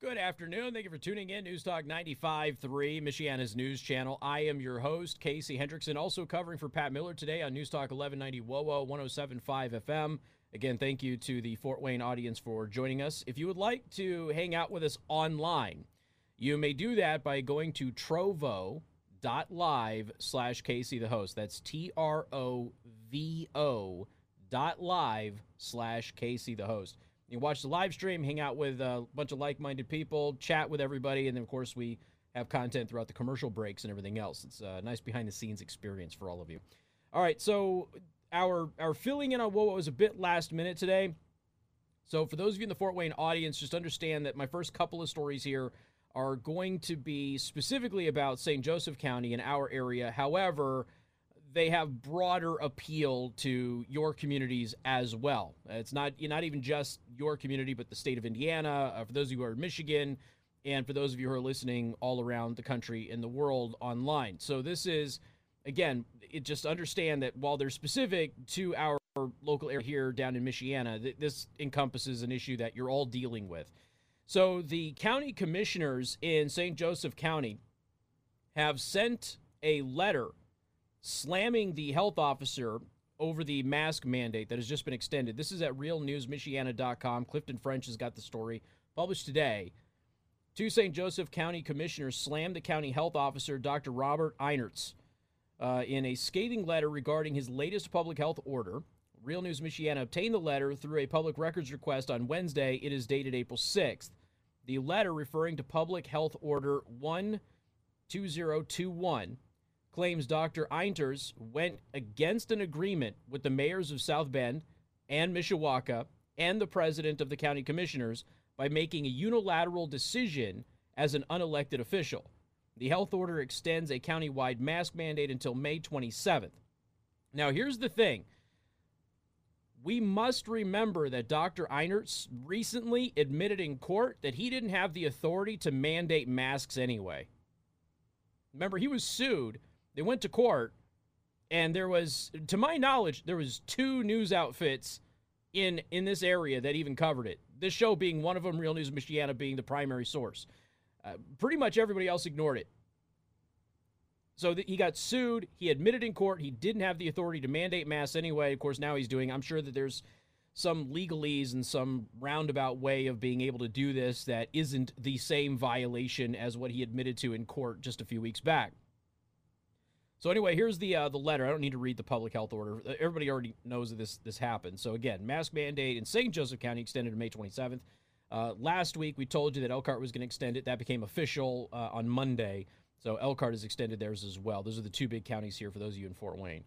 Good afternoon. Thank you for tuning in. News Talk 95.3, Michiana's news channel. I am your host, Casey Hendrickson, also covering for Pat Miller today on News Talk 1190 WOWO 107.5 FM. Again, thank you to the Fort Wayne audience for joining us. If you would like to hang out with us online, you may do that by going to trovo.live slash Casey the host. That's T R O V O dot live slash Casey the host. You watch the live stream, hang out with a bunch of like minded people, chat with everybody, and then, of course, we have content throughout the commercial breaks and everything else. It's a nice behind the scenes experience for all of you. All right, so our our filling in on what was a bit last minute today. So for those of you in the Fort Wayne audience, just understand that my first couple of stories here are going to be specifically about St. Joseph County and our area. However, they have broader appeal to your communities as well. It's not not even just your community, but the state of Indiana. Uh, for those of you who are in Michigan, and for those of you who are listening all around the country and the world online. So this is again, it just understand that while they're specific to our local area here down in Michiana, th- this encompasses an issue that you're all dealing with. So the county commissioners in St. Joseph County have sent a letter slamming the health officer over the mask mandate that has just been extended. This is at realnewsmichiana.com. Clifton French has got the story published today. Two St. Joseph County commissioners slammed the county health officer, Dr. Robert Einterz, uh, in a scathing letter regarding his latest public health order. Real News Michiana obtained the letter through a public records request on Wednesday. It is dated April 6th. The letter, referring to Public Health Order 12021, claims Dr. Einterz went against an agreement with the mayors of South Bend and Mishawaka and the president of the county commissioners by making a unilateral decision as an unelected official. The health order extends a countywide mask mandate until May 27th. Now, here's the thing. We must remember that Dr. Einterz recently admitted in court that he didn't have the authority to mandate masks anyway. Remember, he was sued they went to court, and there was, to my knowledge, there was two news outfits in in this area that even covered it. This show being one of them, Real News of Michiana being the primary source. Uh, pretty much everybody else ignored it. So he got sued. He admitted in court he didn't have the authority to mandate masks anyway. Of course, now he's doing. I'm sure that there's some legalese and some roundabout way of being able to do this that isn't the same violation as what he admitted to in court just a few weeks back. So anyway, here's the uh, the letter. I don't need to read the public health order. Uh, everybody already knows that this this happened. So again, mask mandate in St. Joseph County extended to May 27th. Uh, last week we told you that Elkhart was going to extend it. That became official uh, on Monday. So Elkhart has extended theirs as well. Those are the two big counties here for those of you in Fort Wayne.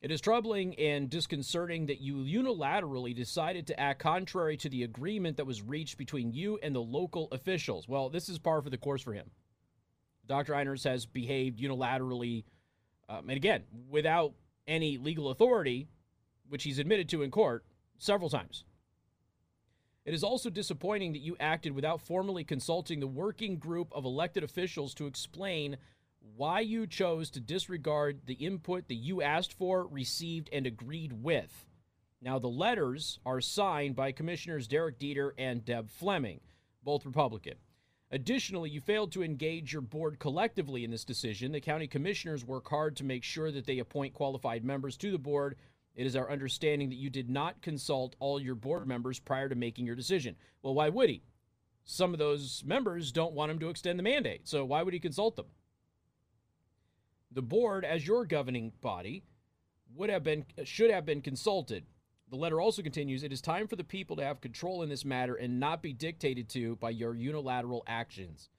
It is troubling and disconcerting that you unilaterally decided to act contrary to the agreement that was reached between you and the local officials. Well, this is par for the course for him. Dr. Einterz has behaved unilaterally um, and again, without any legal authority, which he's admitted to in court several times. It is also disappointing that you acted without formally consulting the working group of elected officials to explain why you chose to disregard the input that you asked for, received, and agreed with. Now, the letters are signed by Commissioners Derek Dieter and Deb Fleming, both Republican. Additionally, you failed to engage your board collectively in this decision. The county commissioners work hard to make sure that they appoint qualified members to the board. It is our understanding that you did not consult all your board members prior to making your decision. Well, why would he? Some of those members don't want him to extend the mandate, so why would he consult them? The board, as your governing body, would have been should have been consulted. The letter also continues It is time for the people to have control in this matter and not be dictated to by your unilateral actions.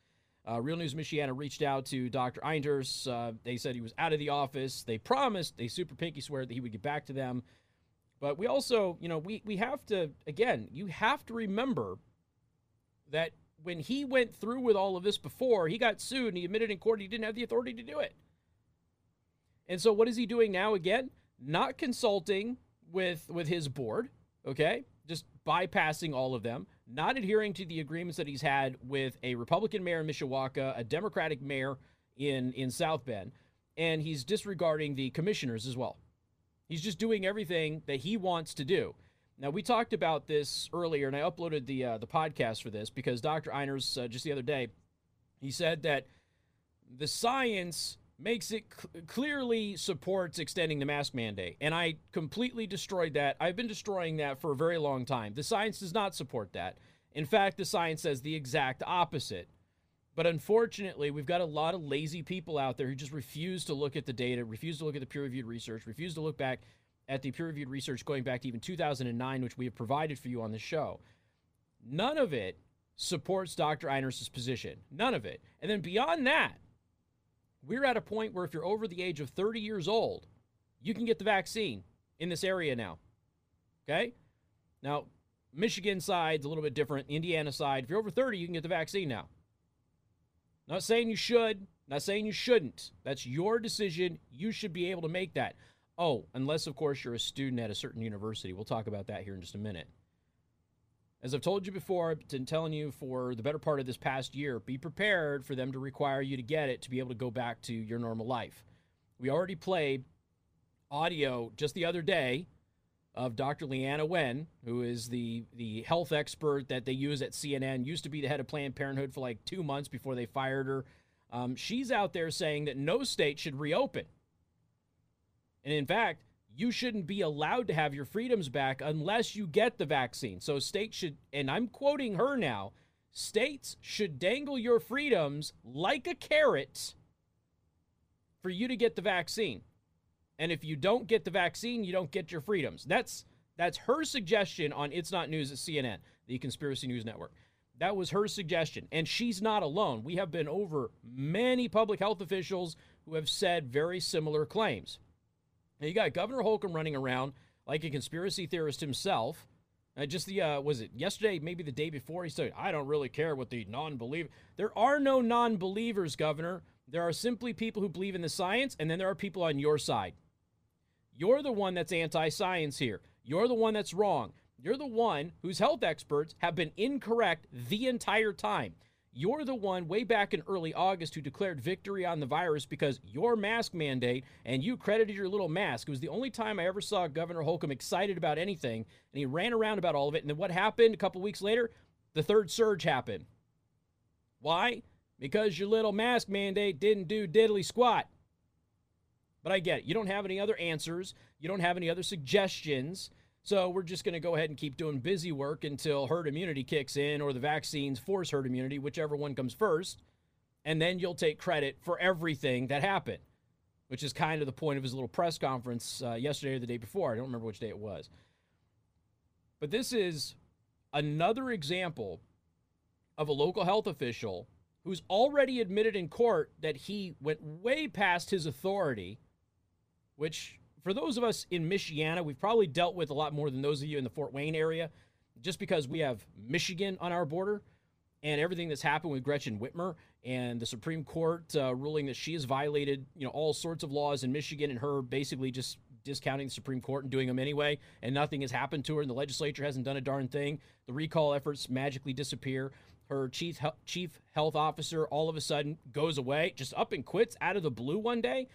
Uh, Real News Michiana reached out to Dr. Einterz. Uh, they said he was out of the office. They promised, they super pinky swear that he would get back to them. But we also, you know, we, we have to, again, you have to remember that when he went through with all of this before, he got sued and he admitted in court he didn't have the authority to do it. And so what is he doing now again? Not consulting with with his board, okay? Just bypassing all of them, not adhering to the agreements that he's had with a Republican mayor in Mishawaka, a Democratic mayor in in South Bend, and he's disregarding the commissioners as well. He's just doing everything that he wants to do. Now we talked about this earlier, and I uploaded the uh, the podcast for this because Dr. Einterz uh, just the other day he said that the science makes it cl- clearly supports extending the mask mandate, and I completely destroyed that. I've been destroying that for a very long time. The science does not support that. In fact, the science says the exact opposite. But unfortunately, we've got a lot of lazy people out there who just refuse to look at the data, refuse to look at the peer reviewed research, refuse to look back at the peer reviewed research going back to even 2009, which we have provided for you on the show. None of it supports Dr. Einterz' position. None of it. And then beyond that, we're at a point where if you're over the age of 30 years old, you can get the vaccine in this area now. Okay? Now, Michigan side's a little bit different. Indiana side, if you're over 30, you can get the vaccine now. Not saying you should, not saying you shouldn't. That's your decision. You should be able to make that. Oh, unless, of course, you're a student at a certain university. We'll talk about that here in just a minute. As I've told you before, I've been telling you for the better part of this past year, be prepared for them to require you to get it to be able to go back to your normal life. We already played audio just the other day of Dr. Leanna Wen, who is the, the health expert that they use at CNN, used to be the head of Planned Parenthood for like two months before they fired her. Um, she's out there saying that no state should reopen. And in fact, you shouldn't be allowed to have your freedoms back unless you get the vaccine. So states should, and I'm quoting her now, states should dangle your freedoms like a carrot for you to get the vaccine. And if you don't get the vaccine, you don't get your freedoms. That's that's her suggestion on It's Not News at CNN, the conspiracy news network. That was her suggestion. And she's not alone. We have been over many public health officials who have said very similar claims. Now you got Governor Holcomb running around like a conspiracy theorist himself. Uh, just the uh, was it yesterday, maybe the day before, he said, "I don't really care what the non-believer." There are no non-believers, Governor. There are simply people who believe in the science, and then there are people on your side. You're the one that's anti science here. You're the one that's wrong. You're the one whose health experts have been incorrect the entire time. You're the one way back in early August who declared victory on the virus because your mask mandate and you credited your little mask. It was the only time I ever saw Governor Holcomb excited about anything, and he ran around about all of it. And then what happened a couple weeks later? The third surge happened. Why? Because your little mask mandate didn't do diddly squat. But I get it. You don't have any other answers. You don't have any other suggestions. So we're just going to go ahead and keep doing busy work until herd immunity kicks in or the vaccines force herd immunity, whichever one comes first. And then you'll take credit for everything that happened, which is kind of the point of his little press conference uh, yesterday or the day before. I don't remember which day it was. But this is another example of a local health official who's already admitted in court that he went way past his authority which for those of us in Michiana, we've probably dealt with a lot more than those of you in the Fort Wayne area, just because we have Michigan on our border and everything that's happened with Gretchen Whitmer and the Supreme Court uh, ruling that she has violated, you know, all sorts of laws in Michigan and her basically just discounting the Supreme Court and doing them anyway, and nothing has happened to her, and the legislature hasn't done a darn thing. The recall efforts magically disappear. Her chief chief health officer all of a sudden goes away, just up and quits out of the blue one day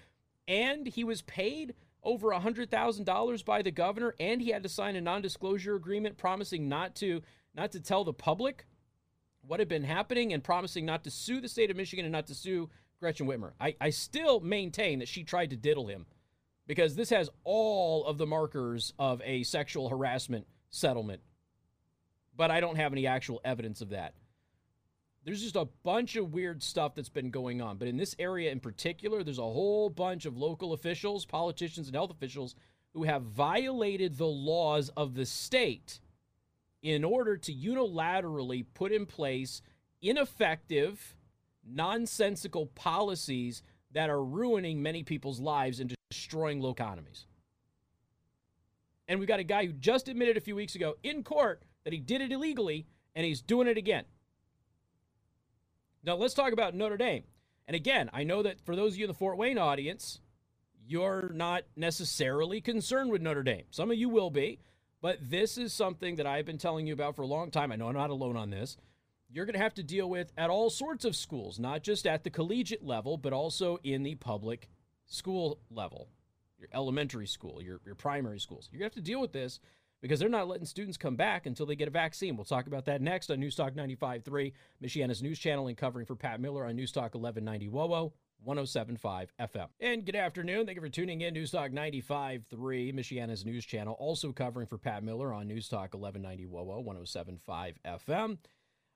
and he was paid over $100,000 by the governor and he had to sign a non-disclosure agreement promising not to not to tell the public what had been happening and promising not to sue the state of Michigan and not to sue Gretchen Whitmer. I, I still maintain that she tried to diddle him because this has all of the markers of a sexual harassment settlement. But I don't have any actual evidence of that there's just a bunch of weird stuff that's been going on. But in this area in particular, there's a whole bunch of local officials, politicians, and health officials who have violated the laws of the state in order to unilaterally put in place ineffective, nonsensical policies that are ruining many people's lives and destroying local economies. And we've got a guy who just admitted a few weeks ago in court that he did it illegally and he's doing it again. Now, let's talk about Notre Dame. And again, I know that for those of you in the Fort Wayne audience, you're not necessarily concerned with Notre Dame. Some of you will be, but this is something that I've been telling you about for a long time. I know I'm not alone on this. You're going to have to deal with at all sorts of schools, not just at the collegiate level, but also in the public school level, your elementary school, your, your primary schools. You're going to have to deal with this because they're not letting students come back until they get a vaccine. We'll talk about that next on Newstalk 95.3, Michiana's news channel, and covering for Pat Miller on Newstalk 1190 WOWO. 1075 FM. And good afternoon. Thank you for tuning in. NewsTalk 95.3, Michiana's news channel. Also covering for Pat Miller on Newstalk 1190 WOWO 1075 FM.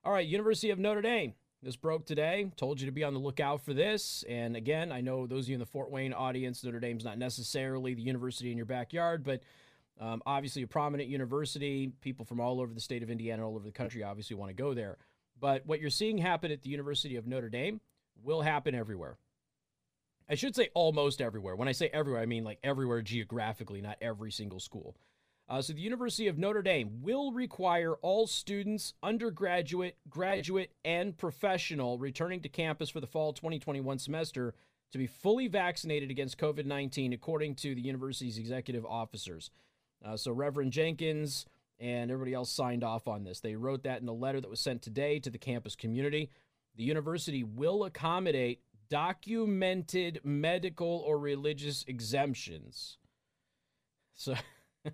All right, University of Notre Dame. This broke today. Told you to be on the lookout for this. And again, I know those of you in the Fort Wayne audience, Notre Dame's not necessarily the university in your backyard, but um, obviously a prominent university. People from all over the state of Indiana, all over the country, obviously want to go there. But what you're seeing happen at the University of Notre Dame will happen everywhere. I should say almost everywhere. When I say everywhere, I mean like everywhere geographically, not every single school. Uh, so the University of Notre Dame will require all students, undergraduate, graduate, and professional returning to campus for the fall 2021 semester to be fully vaccinated against COVID 19, according to the university's executive officers. Uh, so Reverend Jenkins and everybody else signed off on this. They wrote that in a letter that was sent today to the campus community. The university will accommodate documented medical or religious exemptions. So.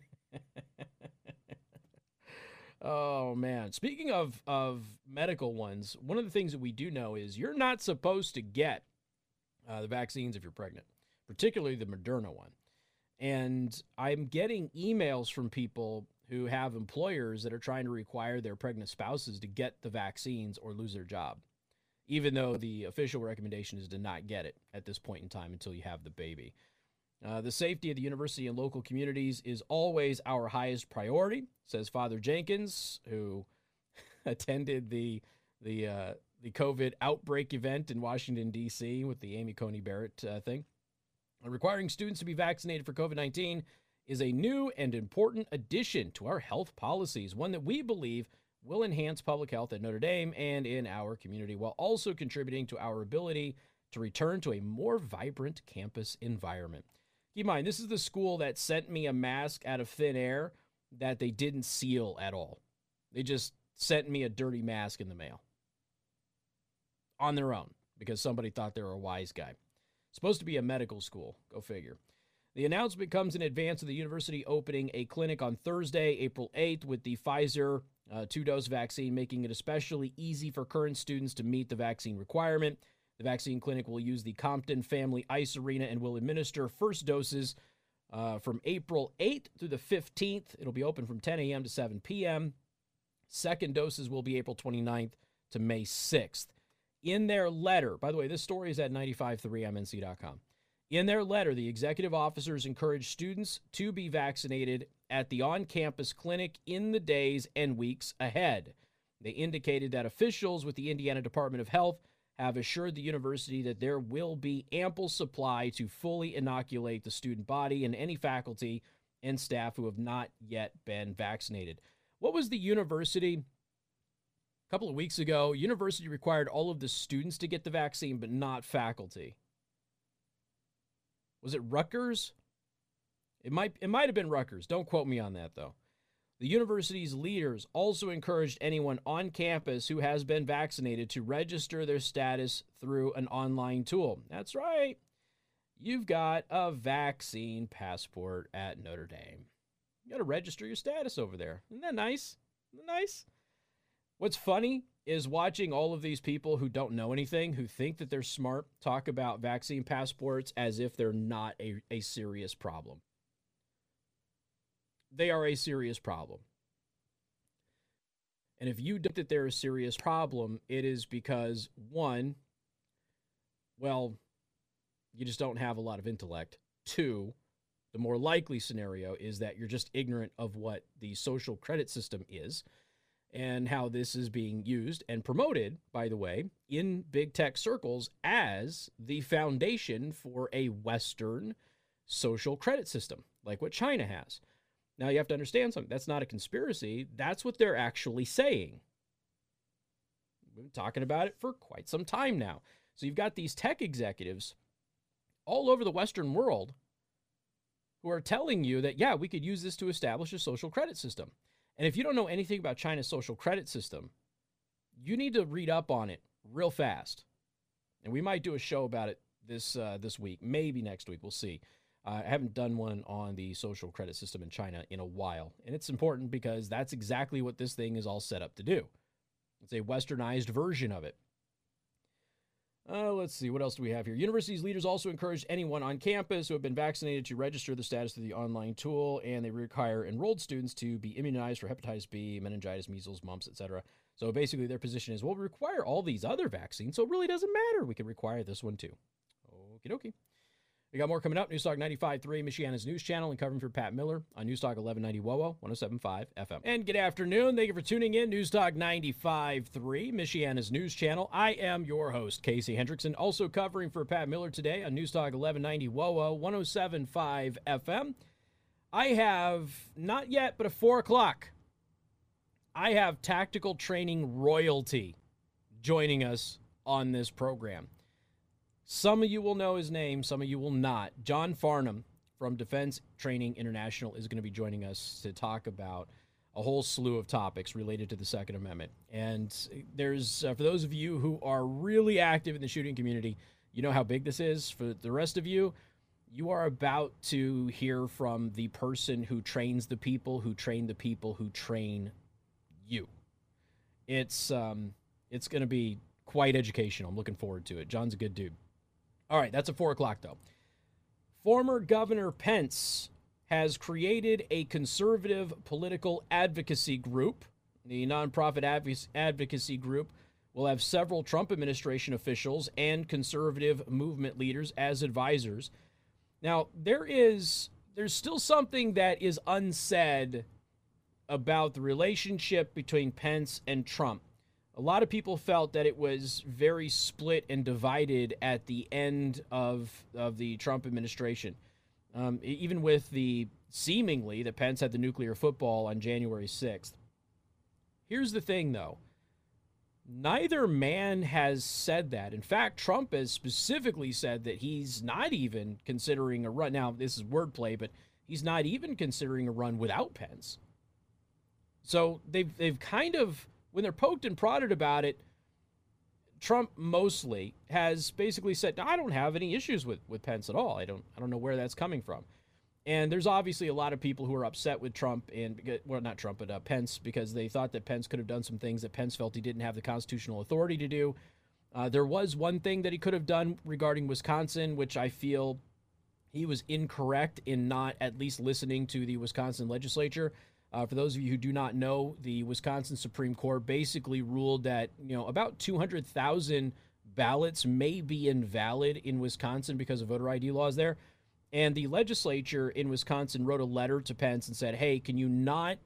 oh man. Speaking of of medical ones, one of the things that we do know is you're not supposed to get uh, the vaccines if you're pregnant, particularly the Moderna one. And I'm getting emails from people who have employers that are trying to require their pregnant spouses to get the vaccines or lose their job, even though the official recommendation is to not get it at this point in time until you have the baby. Uh, the safety of the university and local communities is always our highest priority, says Father Jenkins, who attended the the uh, the COVID outbreak event in Washington D.C. with the Amy Coney Barrett uh, thing. Requiring students to be vaccinated for COVID 19 is a new and important addition to our health policies, one that we believe will enhance public health at Notre Dame and in our community, while also contributing to our ability to return to a more vibrant campus environment. Keep in mind, this is the school that sent me a mask out of thin air that they didn't seal at all. They just sent me a dirty mask in the mail on their own because somebody thought they were a wise guy. Supposed to be a medical school. Go figure. The announcement comes in advance of the university opening a clinic on Thursday, April 8th, with the Pfizer uh, two dose vaccine, making it especially easy for current students to meet the vaccine requirement. The vaccine clinic will use the Compton Family Ice Arena and will administer first doses uh, from April 8th through the 15th. It'll be open from 10 a.m. to 7 p.m. Second doses will be April 29th to May 6th. In their letter, by the way, this story is at 953mnc.com. In their letter, the executive officers encourage students to be vaccinated at the on campus clinic in the days and weeks ahead. They indicated that officials with the Indiana Department of Health have assured the university that there will be ample supply to fully inoculate the student body and any faculty and staff who have not yet been vaccinated. What was the university? A couple of weeks ago, university required all of the students to get the vaccine, but not faculty. Was it Rutgers? It might it might have been Rutgers. Don't quote me on that though. The university's leaders also encouraged anyone on campus who has been vaccinated to register their status through an online tool. That's right. You've got a vaccine passport at Notre Dame. You got to register your status over there. Isn't that nice? Isn't that nice? What's funny is watching all of these people who don't know anything, who think that they're smart, talk about vaccine passports as if they're not a, a serious problem they are a serious problem. And if you think that they're a serious problem, it is because one, well, you just don't have a lot of intellect. Two, the more likely scenario is that you're just ignorant of what the social credit system is and how this is being used and promoted, by the way, in big tech circles as the foundation for a Western social credit system, like what China has. Now you have to understand something. That's not a conspiracy. That's what they're actually saying. We've been talking about it for quite some time now. So you've got these tech executives all over the Western world who are telling you that, yeah, we could use this to establish a social credit system. And if you don't know anything about China's social credit system, you need to read up on it real fast. And we might do a show about it this uh, this week, maybe next week. We'll see. I haven't done one on the social credit system in China in a while. And it's important because that's exactly what this thing is all set up to do. It's a westernized version of it. Uh, let's see, what else do we have here? Universities leaders also encourage anyone on campus who have been vaccinated to register the status of the online tool, and they require enrolled students to be immunized for hepatitis B, meningitis, measles, mumps, etc. So basically, their position is, well, we require all these other vaccines, so it really doesn't matter. We can require this one too. Okie dokie. We got more coming up. Newstalk 95.3, Michiana's news channel, and covering for Pat Miller on Newstalk 1190 WOWO 107.5 FM. And good afternoon. Thank you for tuning in. Newstalk 95.3, Michiana's news channel. I am your host, Casey Hendrickson, also covering for Pat Miller today on Newstalk 1190 WOWO 107.5 FM. I have not yet, but at 4 o'clock, I have tactical training royalty joining us on this program. Some of you will know his name, some of you will not. John Farnam from Defense Training International is going to be joining us to talk about a whole slew of topics related to the Second Amendment. And there's, uh, for those of you who are really active in the shooting community, you know how big this is. For the rest of you, you are about to hear from the person who trains the people who train the people who train you. It's um, it's going to be quite educational. I'm looking forward to it. John's a good dude. All right, that's at four o'clock, though. Former Governor Pence has created a conservative political advocacy group. The nonprofit advocacy group will have several Trump administration officials and conservative movement leaders as advisors. Now, there is there's still something that is unsaid about the relationship between Pence and Trump a lot of people felt that it was very split and divided at the end of of the Trump administration. Um, even with the seemingly that Pence had the nuclear football on January 6th. Here's the thing, though. Neither man has said that. In fact, Trump has specifically said that he's not even considering a run. Now, this is wordplay, but he's not even considering a run without Pence. So they've they've kind of when they're poked and prodded about it, Trump mostly has basically said, "I don't have any issues with with Pence at all. I don't I don't know where that's coming from." And there's obviously a lot of people who are upset with Trump and well, not Trump, but uh, Pence because they thought that Pence could have done some things that Pence felt he didn't have the constitutional authority to do. Uh, there was one thing that he could have done regarding Wisconsin, which I feel he was incorrect in not at least listening to the Wisconsin legislature. Uh, for those of you who do not know, the Wisconsin Supreme Court basically ruled that you know about 200,000 ballots may be invalid in Wisconsin because of voter ID laws there. And the legislature in Wisconsin wrote a letter to Pence and said, "Hey, can you not,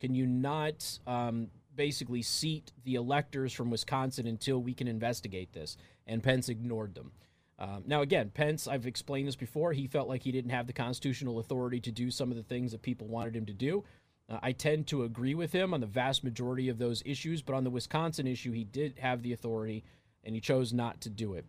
can you not um, basically seat the electors from Wisconsin until we can investigate this?" And Pence ignored them. Um, now, again, Pence, I've explained this before. He felt like he didn't have the constitutional authority to do some of the things that people wanted him to do. Uh, I tend to agree with him on the vast majority of those issues, but on the Wisconsin issue, he did have the authority and he chose not to do it.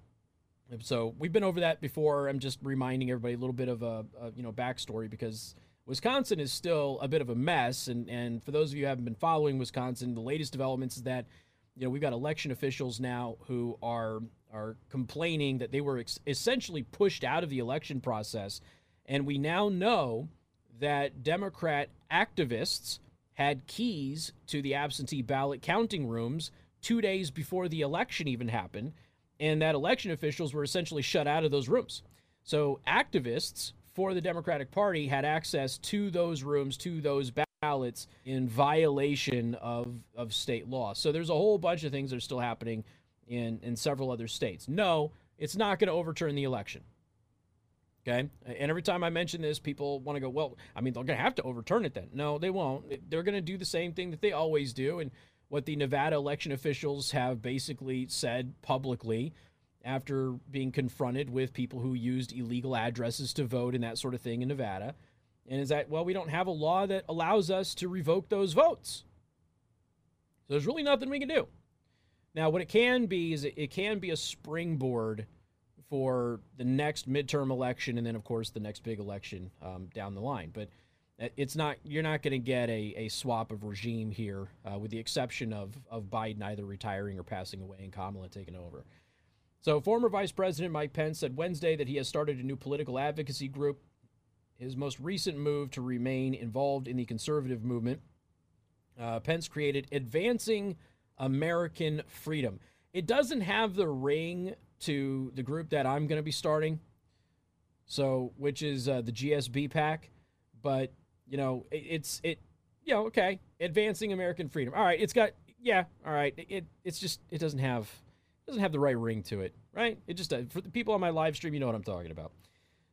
So we've been over that before. I'm just reminding everybody a little bit of a, a, you know backstory because Wisconsin is still a bit of a mess. And and for those of you who haven't been following Wisconsin, the latest developments is that you know we've got election officials now who are are complaining that they were ex- essentially pushed out of the election process, and we now know that Democrat activists had keys to the absentee ballot counting rooms two days before the election even happened, and that election officials were essentially shut out of those rooms. So activists for the Democratic Party had access to those rooms, to those ballots in violation of, of state law. So there's a whole bunch of things that are still happening in, in several other states. No, it's not going to overturn the election. Okay. And every time I mention this, people want to go, well, I mean, they're going to have to overturn it then. No, they won't. They're going to do the same thing that they always do. And what the Nevada election officials have basically said publicly after being confronted with people who used illegal addresses to vote and that sort of thing in Nevada. And is that, well, we don't have a law that allows us to revoke those votes. So there's really nothing we can do. Now, what it can be is it, it can be a springboard for the next midterm election and then of course the next big election um, down the line. But it's not you're not going to get a, a swap of regime here uh, with the exception of, of biden either retiring or passing away and kamala taking over. So former vice president mike pence said wednesday that he has started a new political advocacy group. His most recent move to remain involved in the conservative movement, uh, Pence created Advancing American Freedom. It doesn't have the ring to the group that I'm going to be starting, so which is uh, the GSB pack, but you know it, it's it, you know, okay, Advancing American Freedom. All right, it's got yeah, all right, it, it it's just it doesn't have it doesn't have the right ring to it, right? It just does for the people on my live stream, you know what I'm talking about.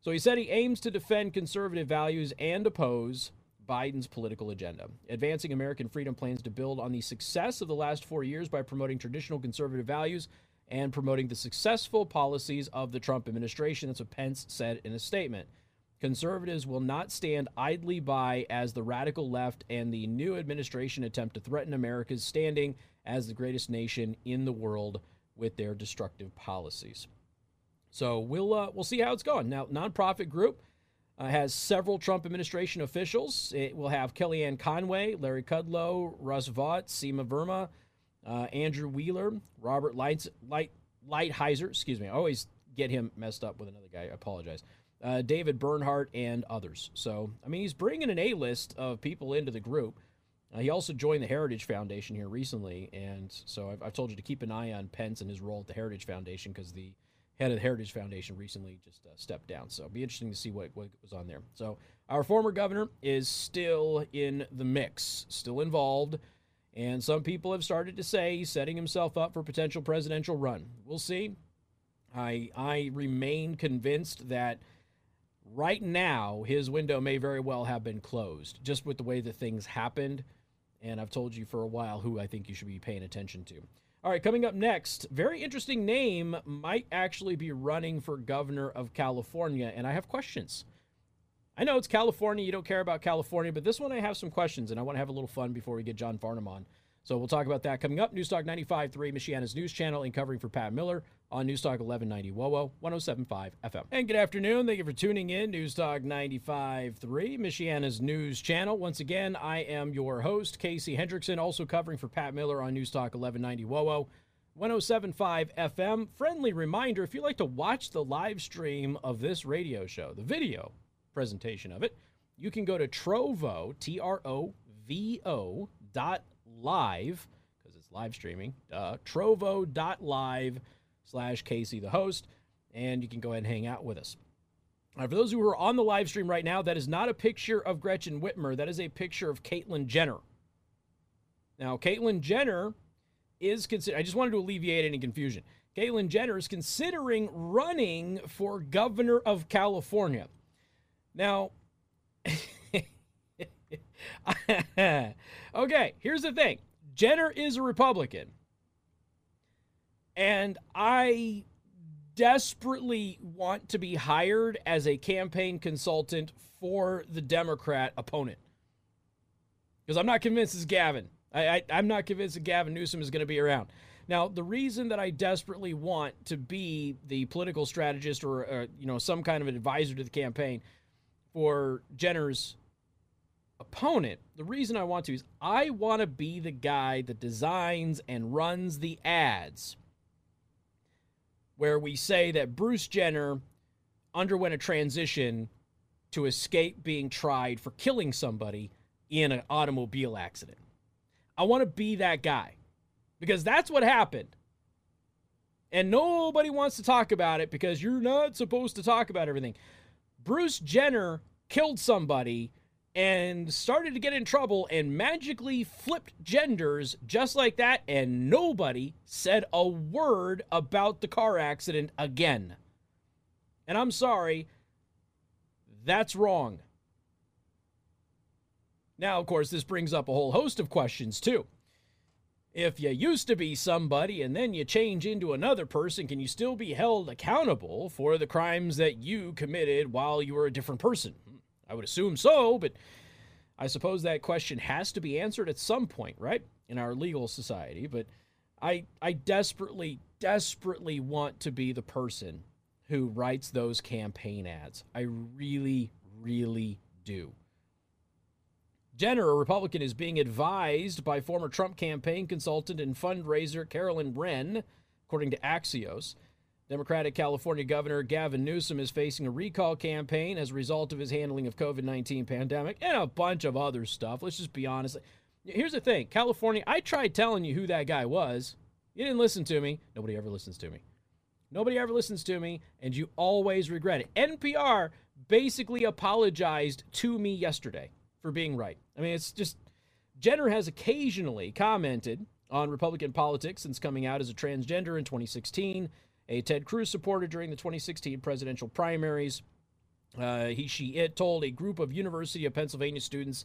So he said he aims to defend conservative values and oppose Biden's political agenda. Advancing American Freedom plans to build on the success of the last four years by promoting traditional conservative values and promoting the successful policies of the Trump administration. That's what Pence said in a statement. Conservatives will not stand idly by as the radical left and the new administration attempt to threaten America's standing as the greatest nation in the world with their destructive policies. So we'll uh, we'll see how it's going. Now, nonprofit group uh, has several Trump administration officials. It will have Kellyanne Conway, Larry Kudlow, Russ Vought, Seema Verma, uh, Andrew Wheeler, Robert Light, Light, Lighthizer. Excuse me, I always get him messed up with another guy. I apologize. Uh, David Bernhardt and others. So, I mean, he's bringing an A list of people into the group. Uh, he also joined the Heritage Foundation here recently, and so I've, I've, told you to keep an eye on Pence and his role at the Heritage Foundation because the head of the Heritage Foundation recently just uh, stepped down. So it'll be interesting to see what, what was on there. So our former governor is still in the mix, still involved, and some people have started to say he's setting himself up for potential presidential run. We'll see. I I remain convinced that right now his window may very well have been closed just with the way that things happened and I've told you for a while who I think you should be paying attention to. All right, coming up next, very interesting name might actually be running for governor of California, and I have questions. I know it's California, you don't care about California, but this one I have some questions, and I want to have a little fun before we get John Farnam on. So we'll talk about that coming up. Newstalk 95.3, Michiana's news channel, and covering for Pat Miller on Newstalk 1190 WOWO 107.5 FM. And good afternoon. Thank you for tuning in. Newstalk 95.3, Michiana's news channel. Once again, I am your host, Casey Hendrickson, also covering for Pat Miller on Newstalk 1190 WOWO 107.5 FM. Friendly reminder if you'd like to watch the live stream of this radio show, the video presentation of it, you can go to Trovo, T R O V O dot live, because it's live streaming, uh, trovo.live slash Casey the host, and you can go ahead and hang out with us. for those who are on the live stream right now, that is not a picture of Gretchen Whitmer. That is a picture of Caitlyn Jenner. Now, Caitlyn Jenner is considered, I just wanted to alleviate any confusion. Caitlyn Jenner is considering running for governor of California. Now, okay, here's the thing Jenner is a Republican. And I desperately want to be hired as a campaign consultant for the Democrat opponent. Because I'm not convinced it's Gavin. I, am not convinced that Gavin Newsom is going to be around. Now, the reason that I desperately want to be the political strategist or, uh, you know, some kind of advisor to the campaign for Jenner's opponent, the reason I want to is I want to be the guy that designs and runs the ads where we say that Bruce Jenner underwent a transition to escape being tried for killing somebody in an automobile accident. I want to be that guy because that's what happened. And nobody wants to talk about it because you're not supposed to talk about everything. Bruce Jenner killed somebody and started to get in trouble and magically flipped genders just like that, and nobody said a word about the car accident again. And I'm sorry, that's wrong. Now, of course, this brings up a whole host of questions, too. If you used to be somebody and then you change into another person, can you still be held accountable for the crimes that you committed while you were a different person? I would assume so, but I suppose that question has to be answered at some point, right? In our legal society. But I I desperately, desperately want to be the person who writes those campaign ads. I really, really do. Jenner, a Republican, is being advised by former Trump campaign consultant and fundraiser Carolyn Wren, according to Axios Democratic California Governor Gavin Newsom is facing a recall campaign as a result of his handling of COVID-19 pandemic and a bunch of other stuff. Let's just be honest. Here's the thing, California, I tried telling you who that guy was. You didn't listen to me. Nobody ever listens to me. Nobody ever listens to me, and you always regret it. NPR basically apologized to me yesterday for being right. I mean, it's just Jenner has occasionally commented on Republican politics since coming out as a transgender in 2016 a Ted Cruz supporter during the 2016 presidential primaries. Uh, he, she, it told a group of University of Pennsylvania students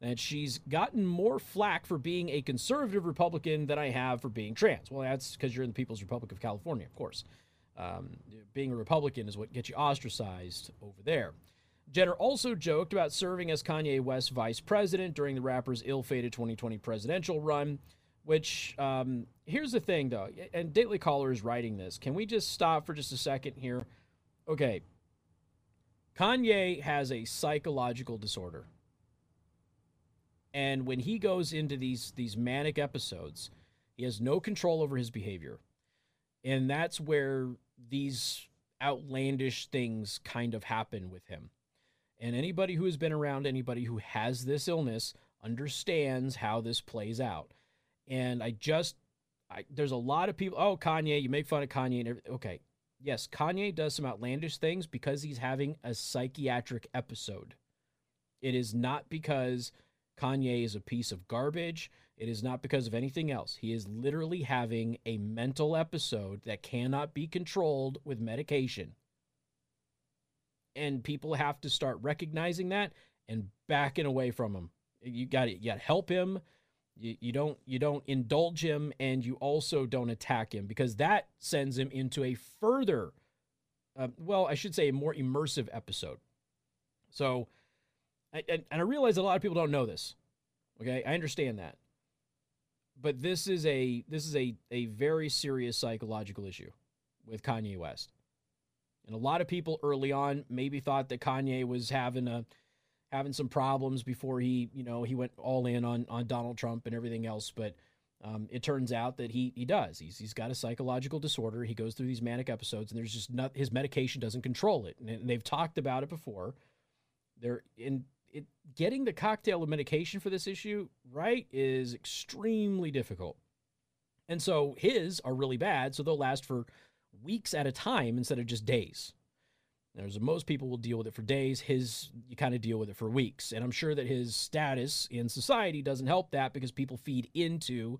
that she's gotten more flack for being a conservative Republican than I have for being trans. Well, that's because you're in the People's Republic of California, of course. Um, being a Republican is what gets you ostracized over there. Jenner also joked about serving as Kanye West's vice president during the rapper's ill fated 2020 presidential run. Which um, here's the thing though, and Daily Caller is writing this. Can we just stop for just a second here? Okay. Kanye has a psychological disorder. And when he goes into these these manic episodes, he has no control over his behavior. And that's where these outlandish things kind of happen with him. And anybody who has been around anybody who has this illness understands how this plays out. And I just, I, there's a lot of people. Oh, Kanye, you make fun of Kanye and everything. Okay, yes, Kanye does some outlandish things because he's having a psychiatric episode. It is not because Kanye is a piece of garbage. It is not because of anything else. He is literally having a mental episode that cannot be controlled with medication. And people have to start recognizing that and backing away from him. You got to you got to help him. You, you don't you don't indulge him and you also don't attack him because that sends him into a further uh, well, I should say a more immersive episode. So and, and I realize a lot of people don't know this. Okay? I understand that. But this is a this is a a very serious psychological issue with Kanye West. And a lot of people early on maybe thought that Kanye was having a having some problems before he, you know, he went all in on on Donald Trump and everything else. But um, it turns out that he he does. He's he's got a psychological disorder. He goes through these manic episodes, and there's just not his medication doesn't control it. And, they've talked about it before. They're in it getting the cocktail of medication for this issue right is extremely difficult. And so his are really bad, so they'll last for weeks at a time instead of just days. There's most people will deal with it for days. His you kind of deal with it for weeks, and I'm sure that his status in society doesn't help that because people feed into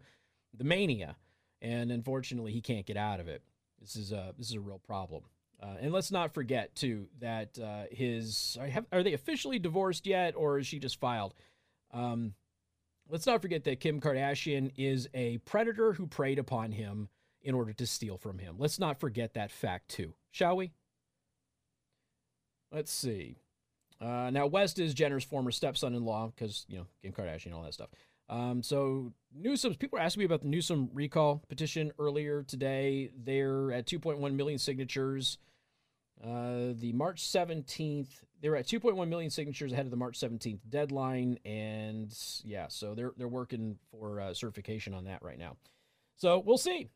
the mania, and unfortunately, he can't get out of it. This is a this is a real problem. Uh, and let's not forget too that uh, his are, have, are, they officially divorced yet, or is she just filed? Um, let's not forget that Kim Kardashian is a predator who preyed upon him in order to steal from him. Let's not forget that fact too, shall we? Let's see. Uh, now, West is Jenner's former stepson-in-law because you know Kim Kardashian, and all that stuff. Um, so Newsom, people were asking me about the Newsom recall petition earlier today. They're at 2.1 million signatures. Uh, the March 17th, they were at 2.1 million signatures ahead of the March 17th deadline, and yeah, so they're they're working for uh, certification on that right now. So we'll see.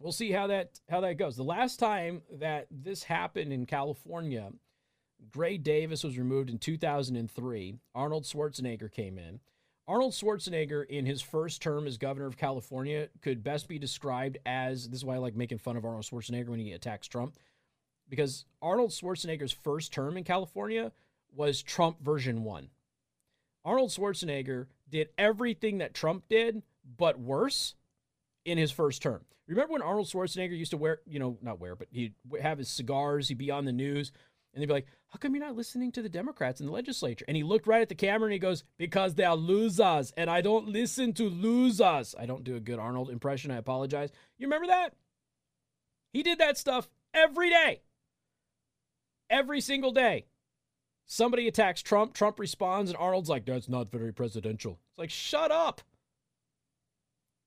We'll see how that how that goes. The last time that this happened in California Gray Davis was removed in 2003. Arnold Schwarzenegger came in. Arnold Schwarzenegger, in his first term as governor of California, could best be described as this is why I like making fun of Arnold Schwarzenegger when he attacks Trump. Because Arnold Schwarzenegger's first term in California was Trump version one. Arnold Schwarzenegger did everything that Trump did, but worse in his first term. Remember when Arnold Schwarzenegger used to wear, you know, not wear, but he'd have his cigars, he'd be on the news, and they'd be like, How come you're not listening to the Democrats in the legislature? And he looked right at the camera and he goes, Because they are losers, and I don't listen to losers. I don't do a good Arnold impression. I apologize. You remember that? He did that stuff every day. Every single day. Somebody attacks Trump, Trump responds, and Arnold's like, That's not very presidential. It's like, Shut up.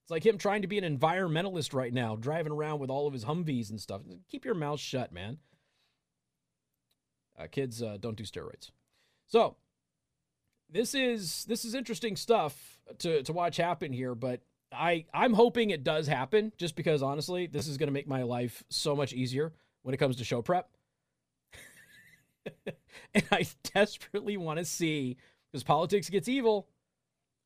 It's like him trying to be an environmentalist right now, driving around with all of his Humvees and stuff. Keep your mouth shut, man. Uh, kids uh, don't do steroids. So this is this is interesting stuff to to watch happen here. But I I'm hoping it does happen just because honestly, this is going to make my life so much easier when it comes to show prep. and I desperately want to see because politics gets evil.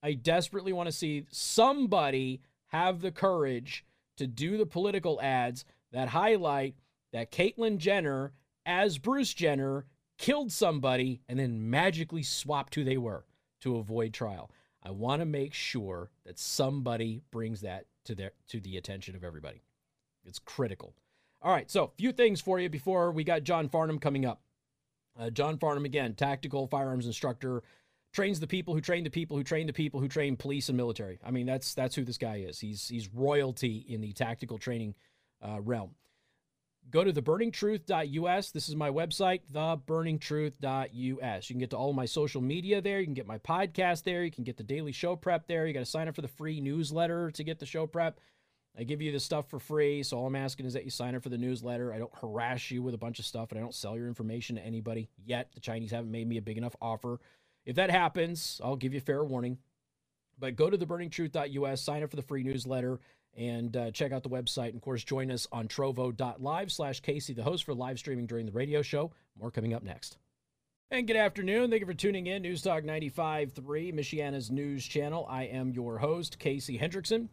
I desperately want to see somebody have the courage to do the political ads that highlight that Caitlyn Jenner as Bruce Jenner killed somebody and then magically swapped who they were to avoid trial. I want to make sure that somebody brings that to their to the attention of everybody. It's critical. All right, so a few things for you before we got John Farnam coming up. Uh, John Farnam again, tactical firearms instructor, trains the people who train the people who train the people who train police and military. I mean, that's that's who this guy is. He's he's royalty in the tactical training uh, realm go to theburningtruth.us. This is my website, theburningtruth.us. You can get to all my social media there. You can get my podcast there. You can get the daily show prep there. You got to sign up for the free newsletter to get the show prep. I give you the stuff for free. So all I'm asking is that you sign up for the newsletter. I don't harass you with a bunch of stuff and I don't sell your information to anybody yet. The Chinese haven't made me a big enough offer. If that happens, I'll give you a fair warning. But go to theburningtruth.us, sign up for the free newsletter and uh, check out the website. And of course, join us on trovo.live slash Casey, the host for live streaming during the radio show. More coming up next. And good afternoon. Thank you for tuning in. News Talk 95.3, Michiana's news channel. I am your host, Casey Hendrickson.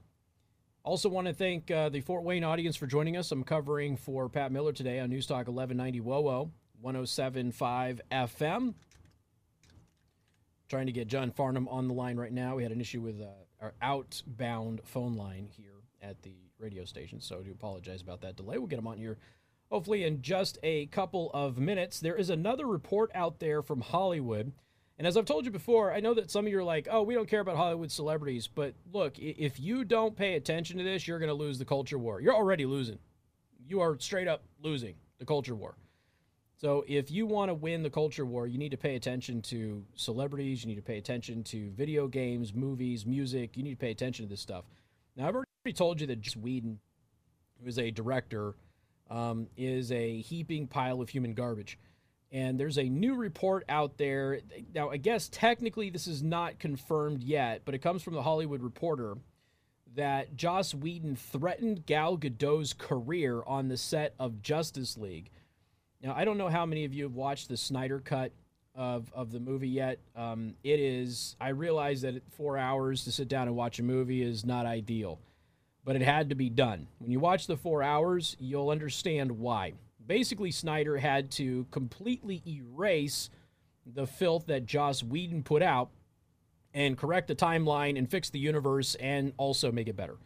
Also, want to thank uh, the Fort Wayne audience for joining us. I'm covering for Pat Miller today on News Talk 1190 WOWO, 107.5 FM. Trying to get John Farnam on the line right now. We had an issue with uh, our outbound phone line here at the radio station. So I do apologize about that delay. We'll get him on here hopefully in just a couple of minutes. There is another report out there from Hollywood. And as I've told you before, I know that some of you are like, oh, we don't care about Hollywood celebrities. But look, if you don't pay attention to this, you're going to lose the culture war. You're already losing. You are straight up losing the culture war. So if you want to win the culture war, you need to pay attention to celebrities. You need to pay attention to video games, movies, music. You need to pay attention to this stuff. Now, I've already told you that Joss Whedon, who is a director, um, is a heaping pile of human garbage. And there's a new report out there. Now, I guess technically this is not confirmed yet, but it comes from the Hollywood Reporter that Joss Whedon threatened Gal Gadot's career on the set of Justice League. Now, I don't know how many of you have watched the Snyder Cut of, of the movie yet. Um, it is, I realize that four hours to sit down and watch a movie is not ideal but it had to be done. When you watch the four hours, you'll understand why. Basically, Snyder had to completely erase the filth that Joss Whedon put out and correct the timeline and fix the universe and also make it better.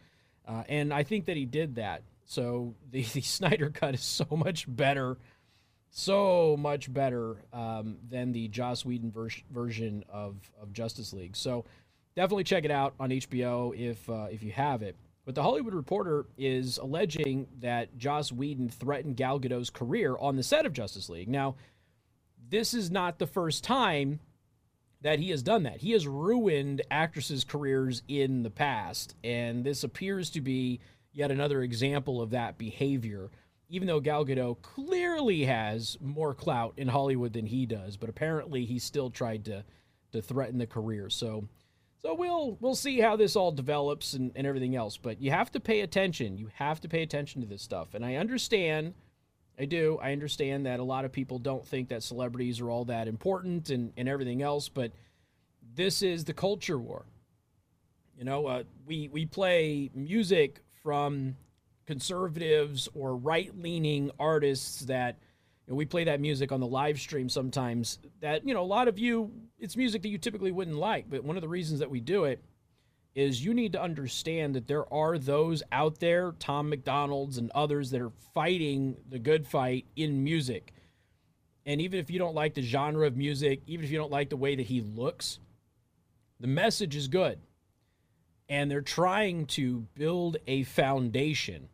Uh, and I think that he did that. So the, the Snyder cut is so much better, so much better um, than the Joss Whedon ver- version of, of Justice League. So definitely check it out on HBO if uh, if you have it. But the Hollywood Reporter is alleging that Joss Whedon threatened Gal Gadot's career on the set of Justice League. Now, this is not the first time that he has done that. He has ruined actresses' careers in the past, and this appears to be yet another example of that behavior. Even though Gal Gadot clearly has more clout in Hollywood than he does, but apparently he still tried to to threaten the career. So so we'll we'll see how this all develops and, and everything else. But you have to pay attention. You have to pay attention to this stuff. And I understand, I do, I understand that a lot of people don't think that celebrities are all that important and, and everything else, but this is the culture war. You know, uh, we we play music from conservatives or right leaning artists that and we play that music on the live stream sometimes that you know a lot of you it's music that you typically wouldn't like but one of the reasons that we do it is you need to understand that there are those out there tom MacDonald's and others that are fighting the good fight in music. And even if you don't like the genre of music even if you don't like the way that he looks the message is good. And they're trying to build a foundation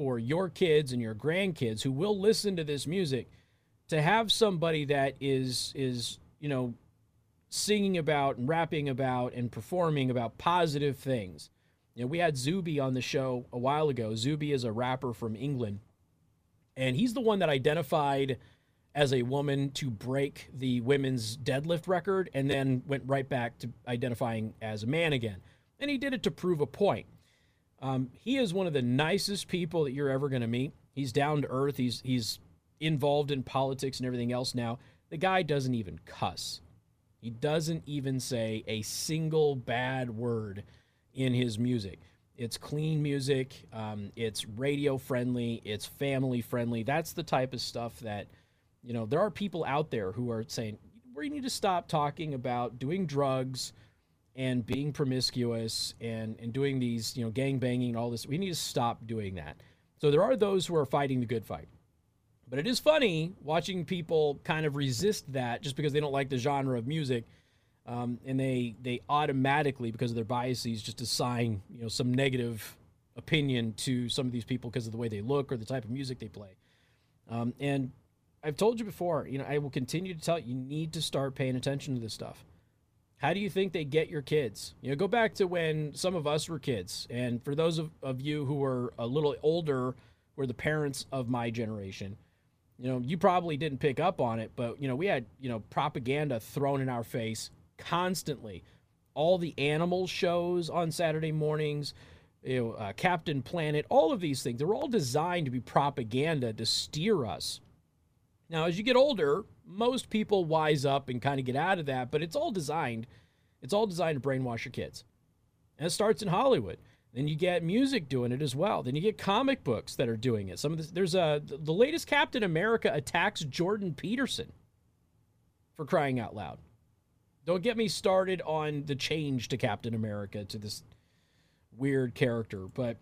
for your kids and your grandkids who will listen to this music to have somebody that is is you know singing about and rapping about and performing about positive things. You know, we had Zuby on the show a while ago. Zuby is a rapper from England, and he's the one that identified as a woman to break the women's deadlift record and then went right back to identifying as a man again. And he did it to prove a point. Um, he is one of the nicest people that you're ever going to meet. He's down to earth. He's he's involved in politics and everything else now. The guy doesn't even cuss. He doesn't even say a single bad word in his music. It's clean music. Um, it's radio friendly. It's family friendly. That's the type of stuff that, you know, there are people out there who are saying, we need to stop talking about doing drugs and being promiscuous and, and doing these, you know, gang banging and all this. We need to stop doing that. So there are those who are fighting the good fight. But it is funny watching people kind of resist that just because they don't like the genre of music. Um, and they they automatically, because of their biases, just assign you know some negative opinion to some of these people because of the way they look or the type of music they play. Um, and I've told you before, you know, I will continue to tell you, you need to start paying attention to this stuff. How do you think they get your kids? You know, go back to when some of us were kids. And for those of, of you who were a little older, were the parents of my generation, you know, you probably didn't pick up on it, but, you know, we had, you know, propaganda thrown in our face constantly. All the animal shows on Saturday mornings, you know, uh, Captain Planet, all of these things, they're all designed to be propaganda to steer us now, as you get older, most people wise up and kind of get out of that, but it's all designed. It's all designed to brainwash your kids. And it starts in Hollywood. Then you get music doing it as well. Then you get comic books that are doing it. Some of this, there's a the latest Captain America attacks Jordan Peterson for crying out loud. Don't get me started on the change to Captain America to this weird character, but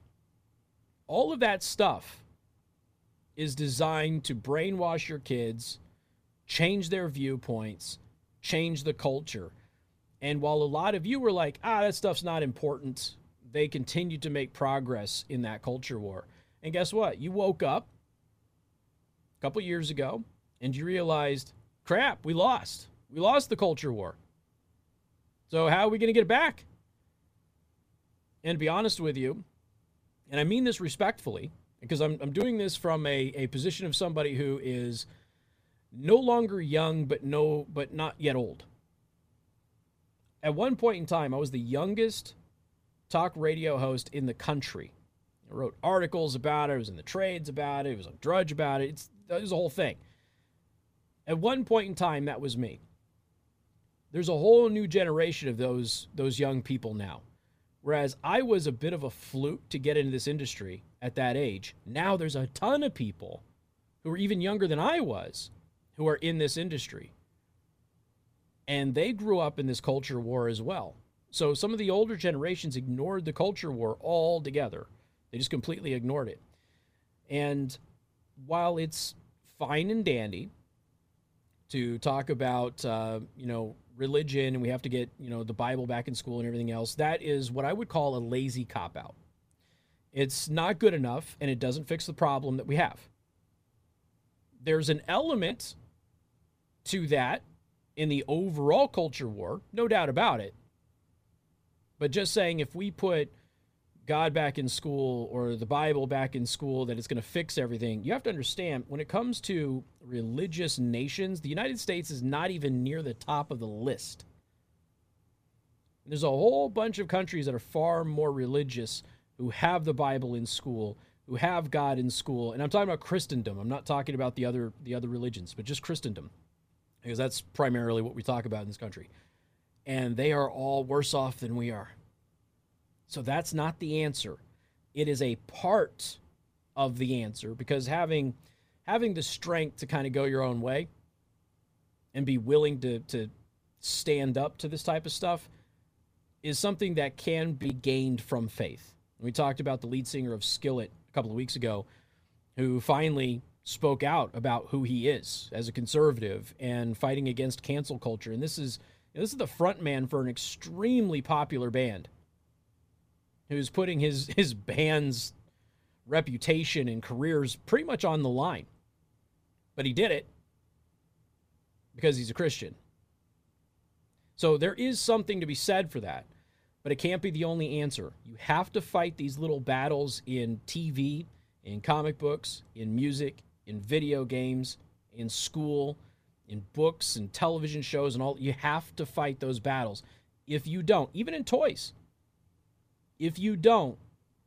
all of that stuff is designed to brainwash your kids, change their viewpoints, change the culture. And while a lot of you were like, ah, that stuff's not important, they continued to make progress in that culture war. And guess what? You woke up a couple years ago and you realized, crap, we lost. We lost the culture war. So, how are we going to get it back? And to be honest with you, and I mean this respectfully, because I'm, I'm doing this from a, a position of somebody who is no longer young but no but not yet old. At one point in time i was the youngest talk radio host in the country. I wrote articles about it i was in the trades about it it was on drudge about it. It's it was a whole thing. At one point in time that was me. There's a whole new generation of those those young people now. Whereas i was a bit of a fluke to get into this industry at that age. Now there's a ton of people who are even younger than I was who are in this industry. And they grew up in this culture war as well. So some of the older generations ignored the culture war altogether. They just completely ignored it. And while it's fine and dandy to talk about, uh, you know, religion and we have to get, you know, the Bible back in school and everything else, that is what I would call a lazy cop out. It's not good enough and it doesn't fix the problem that we have. There's an element to that in the overall culture war, no doubt about it. But just saying if we put God back in school or the Bible back in school, that it's going to fix everything, you have to understand when it comes to religious nations, the United States is not even near the top of the list. There's a whole bunch of countries that are far more religious who have the Bible in school, who have God in school, and I'm talking about Christendom. I'm not talking about the other the other religions, but just Christendom, because that's primarily what we talk about in this country. And they are all worse off than we are. So that's not the answer. It is a part of the answer because having having the strength to kind of go your own way and be willing to to stand up to this type of stuff is something that can be gained from faith. We talked about the lead singer of Skillet a couple of weeks ago, who finally spoke out about who he is as a conservative and fighting against cancel culture. And this is this is the front man for an extremely popular band who's putting his his band's reputation and careers pretty much on the line. But he did it because he's a Christian. So there is something to be said for that but it can't be the only answer. You have to fight these little battles in TV, in comic books, in music, in video games, in school, in books and television shows and all. You have to fight those battles. If you don't, even in toys, If you don't,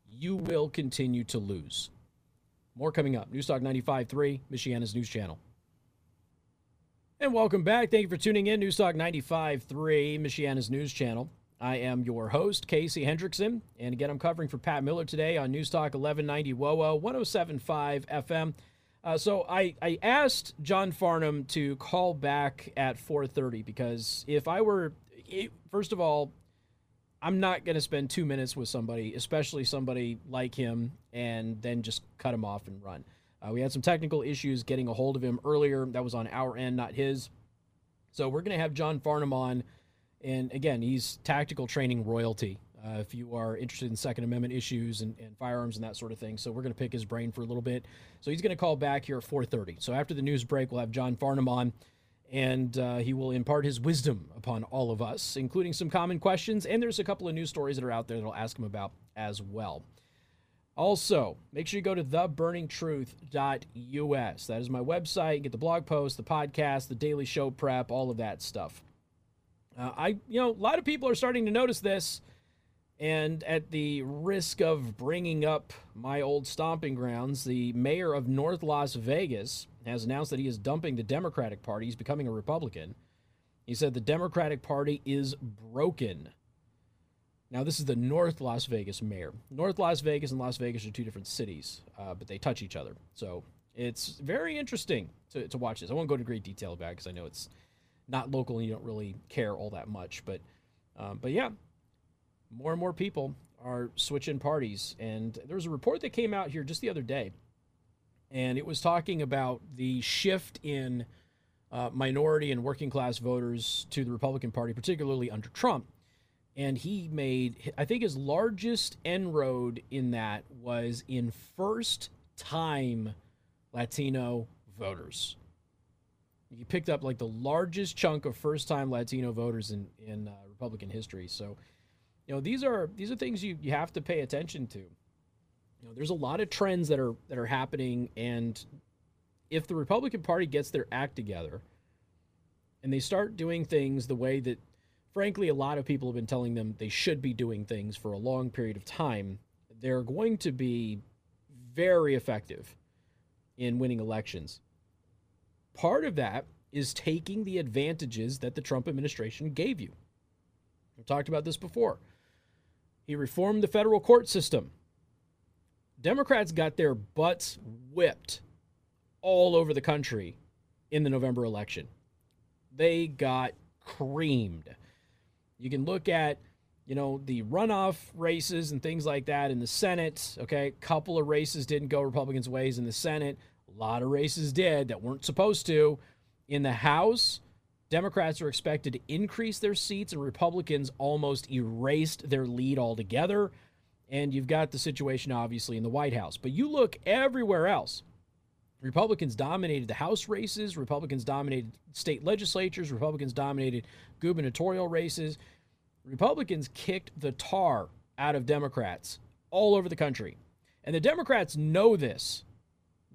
you will continue to lose. More coming up. Newstalk 95.3, Michiana's news channel. And welcome back. Thank you for tuning in. Newstalk 95.3, Michiana's news channel. I am your host, Casey Hendrickson. And again, I'm covering for Pat Miller today on Newstalk 1190 WOWO 1075 FM. Uh, so I, I asked John Farnam to call back at 4:30 because if I were, first of all, I'm not going to spend two minutes with somebody, especially somebody like him, and then just cut him off and run. Uh, we had some technical issues getting a hold of him earlier. That was on our end, not his. So we're going to have John Farnam on. And again, he's tactical training royalty. Uh, if you are interested in Second Amendment issues and, and, firearms and that sort of thing, so we're going to pick his brain for a little bit. So he's going to call back here at 4:30. So after the news break, we'll have John Farnam on, and uh, he will impart his wisdom upon all of us, including some common questions. And there's a couple of news stories that are out there that I'll ask him about as well. Also, make sure you go to theburningtruth.us. That is my website. Get the blog post, the podcast, the daily show prep, all of that stuff. Uh, I, you know, a lot of people are starting to notice this, and at the risk of bringing up my old stomping grounds, the mayor of North Las Vegas has announced that he is dumping the Democratic Party. He's becoming a Republican. He said the Democratic Party is broken. Now, this is the North Las Vegas mayor. North Las Vegas and Las Vegas are two different cities, uh, but they touch each other. So it's very interesting to, to watch this. I won't go into great detail about it because I know it's not local and you don't really care all that much. But, um, but yeah, more and more people are switching parties. And there was a report that came out here just the other day, and it was talking about the shift in uh, minority and working class voters to the Republican Party, particularly under Trump. And he made i think his largest inroad in that was in first time latino voters. He picked up like the largest chunk of first time latino voters in in uh, republican history. So you know these are these are things you you have to pay attention to you know there's a lot of trends that are that are happening and if the republican party gets their act together and they start doing things the way that frankly, a lot of people have been telling them they should be doing things for a long period of time. They're going to be very effective in winning elections. Part of that is taking the advantages that the Trump administration gave you. I've talked about this before. He reformed the federal court system. Democrats got their butts whipped all over the country in the November election. They got creamed. You can look at, you know, the runoff races and things like that in the Senate. Okay, a couple of races didn't go Republicans' ways in the Senate. A lot of races did that weren't supposed to. In the House, Democrats are expected to increase their seats, and Republicans almost erased their lead altogether. And you've got the situation, obviously, in the White House. But you look everywhere else. Republicans dominated the House races, Republicans dominated state legislatures, Republicans dominated gubernatorial races. Republicans kicked the tar out of Democrats all over the country. And the Democrats know this.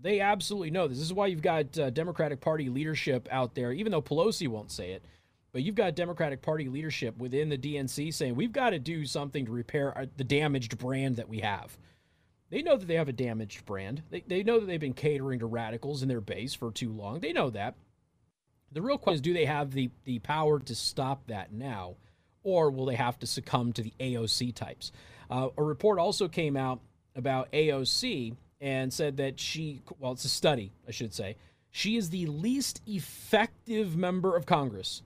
They absolutely know this. This is why you've got uh, Democratic Party leadership out there, even though Pelosi won't say it. But you've got Democratic Party leadership within the DNC saying we've got to do something to repair our, the damaged brand that we have. They know that they have a damaged brand. They, they know that they've been catering to radicals in their base for too long. They know that. The real question is do they have the, the power to stop that now? Or will they have to succumb to the AOC types? Uh, a report also came out about AOC and said that she, well, it's a study, I should say, she is the least effective member of Congress.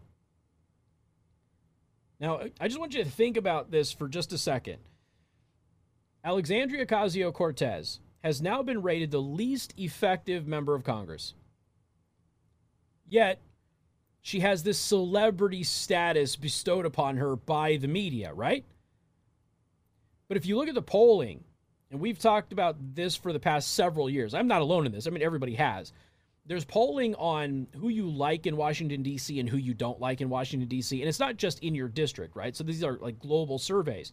Now, I just want you to think about this for just a second. Alexandria Ocasio Cortez has now been rated the least effective member of Congress. Yet, she has this celebrity status bestowed upon her by the media, right? But if you look at the polling, and we've talked about this for the past several years, I'm not alone in this. I mean, everybody has. There's polling on who you like in Washington, D.C., and who you don't like in Washington, D.C., and it's not just in your district, right? So these are like global surveys.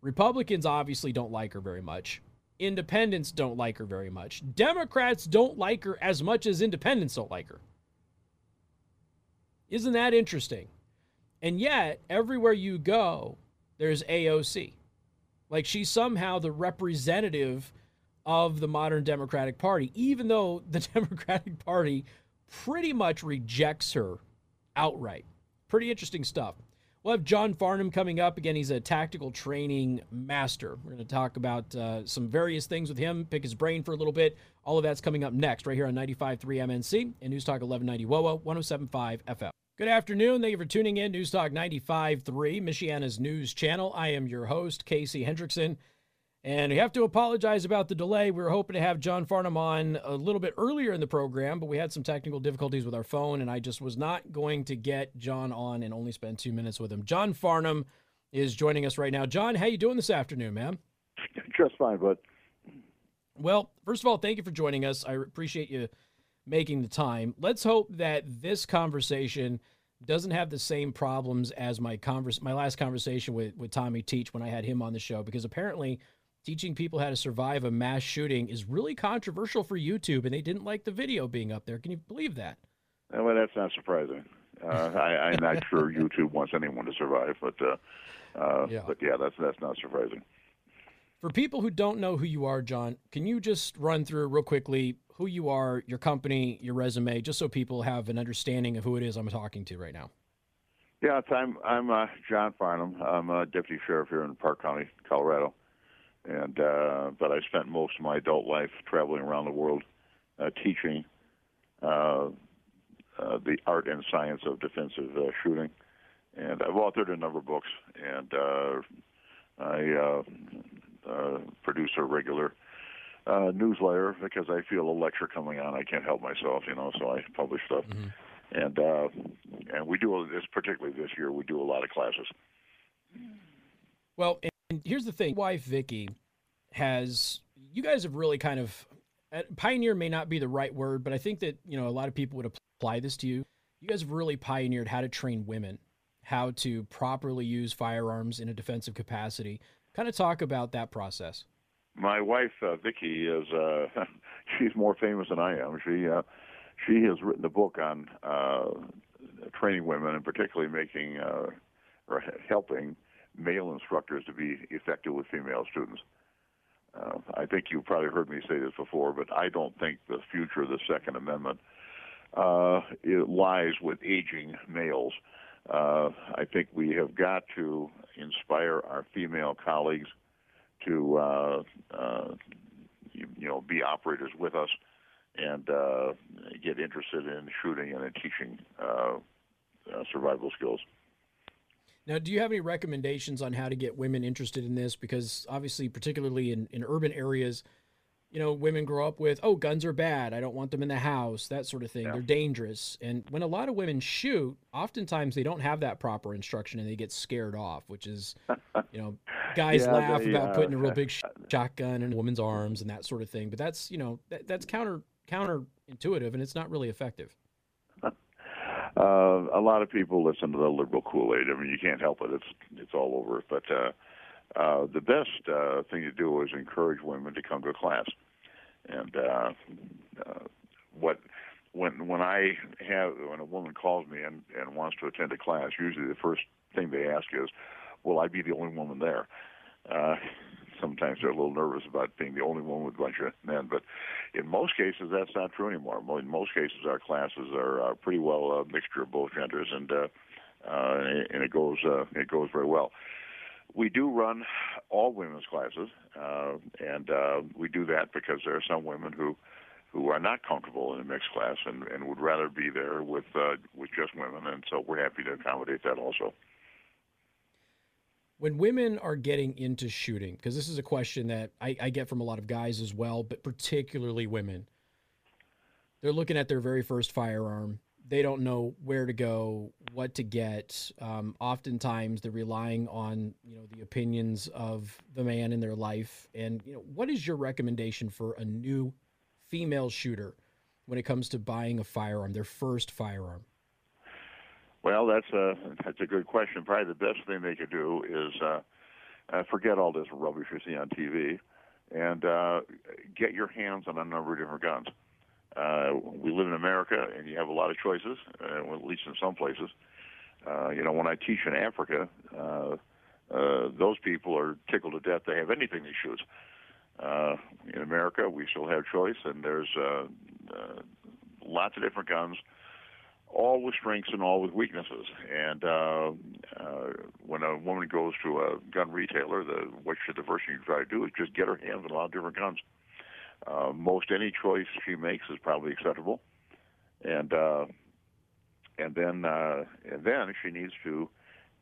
Republicans obviously don't like her very much. Independents don't like her very much. Democrats don't like her as much as independents don't like her. Isn't that interesting? And yet, everywhere you go, there's AOC. Like she's somehow the representative of the modern Democratic Party, even though the Democratic Party pretty much rejects her outright. Pretty interesting stuff. We'll have John Farnam coming up. Again, he's a tactical training master. We're going to talk about uh, some various things with him, pick his brain for a little bit. All of that's coming up next, right here on 95.3 MNC and News Talk 1190 WOWO 1075 FM. Good afternoon. Thank you for tuning in. News Talk 95.3, Michiana's news channel. I am your host, Casey Hendrickson. And we have to apologize about the delay. We were hoping to have John Farnam on a little bit earlier in the program, but we had some technical difficulties with our phone, and I just was not going to get John on and only spend two minutes with him. John Farnam is joining us right now. John, how you doing this afternoon, man? Just fine, bud. Well, first of all, thank you for joining us. I appreciate you making the time. Let's hope that this conversation doesn't have the same problems as my converse, my last conversation with, with Tommy Teach when I had him on the show, because apparently – teaching people how to survive a mass shooting is really controversial for YouTube, and they didn't like the video being up there. Can you believe that? Well, that's not surprising. Uh, I, am not sure YouTube wants anyone to survive, but uh, uh, yeah. but yeah, that's that's not surprising. For people who don't know who you are, John, can you just run through real quickly who you are, your company, your resume, just so people have an understanding of who it is I'm talking to right now? Yeah, I'm I'm uh, John Farnam. I'm a deputy sheriff here in Park County, Colorado and uh, but I spent most of my adult life traveling around the world, uh, teaching uh, uh, the art and science of defensive uh, shooting, and I've authored a number of books, and I produce a regular uh, newsletter because I feel a lecture coming on. I can't help myself, you know, so I publish stuff. Mm-hmm. And uh, and we do this particularly this year. We do a lot of classes. Well, and here's the thing, wife Vicki has you guys have really kind of uh, pioneer may not be the right word, but I think that you know a lot of people would apply this to you. You guys have really pioneered how to train women how to properly use firearms in a defensive capacity. Kind of talk about that process. My wife uh, Vicki is uh, she's more famous than I am. She uh, she has written a book on uh, training women and particularly making uh, or helping male instructors to be effective with female students. Uh, I think you've probably heard me say this before, but I don't think the future of the Second Amendment uh, it lies with aging males. Uh, I think we have got to inspire our female colleagues to, uh, uh, you, you, know, be operators with us and uh, get interested in shooting and in teaching uh, uh, survival skills. Now, do you have any recommendations on how to get women interested in this? Because obviously, particularly in, in urban areas, you know, women grow up with, oh, guns are bad. I don't want them in the house, that sort of thing. Yeah. They're dangerous. And when a lot of women shoot, oftentimes they don't have that proper instruction and they get scared off, which is, you know, guys yeah, laugh they, about uh, putting a real big shotgun in a woman's arms and that sort of thing. But that's, you know, that, that's counter counterintuitive and it's not really effective. Uh, a lot of people listen to the liberal Kool-Aid. I mean, you can't help it. It's it's all over. But uh, uh, the best uh, thing to do is encourage women to come to class. And uh, uh, what when when I have when a woman calls me and and wants to attend a class, usually the first thing they ask is, "Will I be the only woman there?" Uh, sometimes they're a little nervous about being the only one with a bunch of men. But in most cases, that's not true anymore. In most cases, our classes are uh, pretty well a mixture of both genders, and uh, uh, and it goes uh, it goes very well. We do run all women's classes, uh, and uh, we do that because there are some women who who are not comfortable in a mixed class and, and would rather be there with uh, with just women, and so we're happy to accommodate that also when women are getting into shooting, because this is a question that I, I, get from a lot of guys as well, but particularly women, they're looking at their very first firearm. They don't know where to go, what to get. Um, oftentimes, they're relying on you know the opinions of the man in their life. And you know, what is your recommendation for a new female shooter when it comes to buying a firearm, their first firearm? Well, that's a that's a good question. Probably the best thing they could do is uh, uh, forget all this rubbish you see on TV, and uh, get your hands on a number of different guns. Uh, we live in America, and you have a lot of choices, uh, at least in some places. Uh, you know, when I teach in Africa, uh, uh, those people are tickled to death to have anything they shoot. Uh, in America, we still have choice, and there's uh, uh, lots of different guns, all with strengths and all with weaknesses. And uh, uh, when a woman goes to a gun retailer, the what should the first thing you try to do is just get her hands on a lot of different guns. Uh, most any choice she makes is probably acceptable, and uh, and then uh, and then she needs to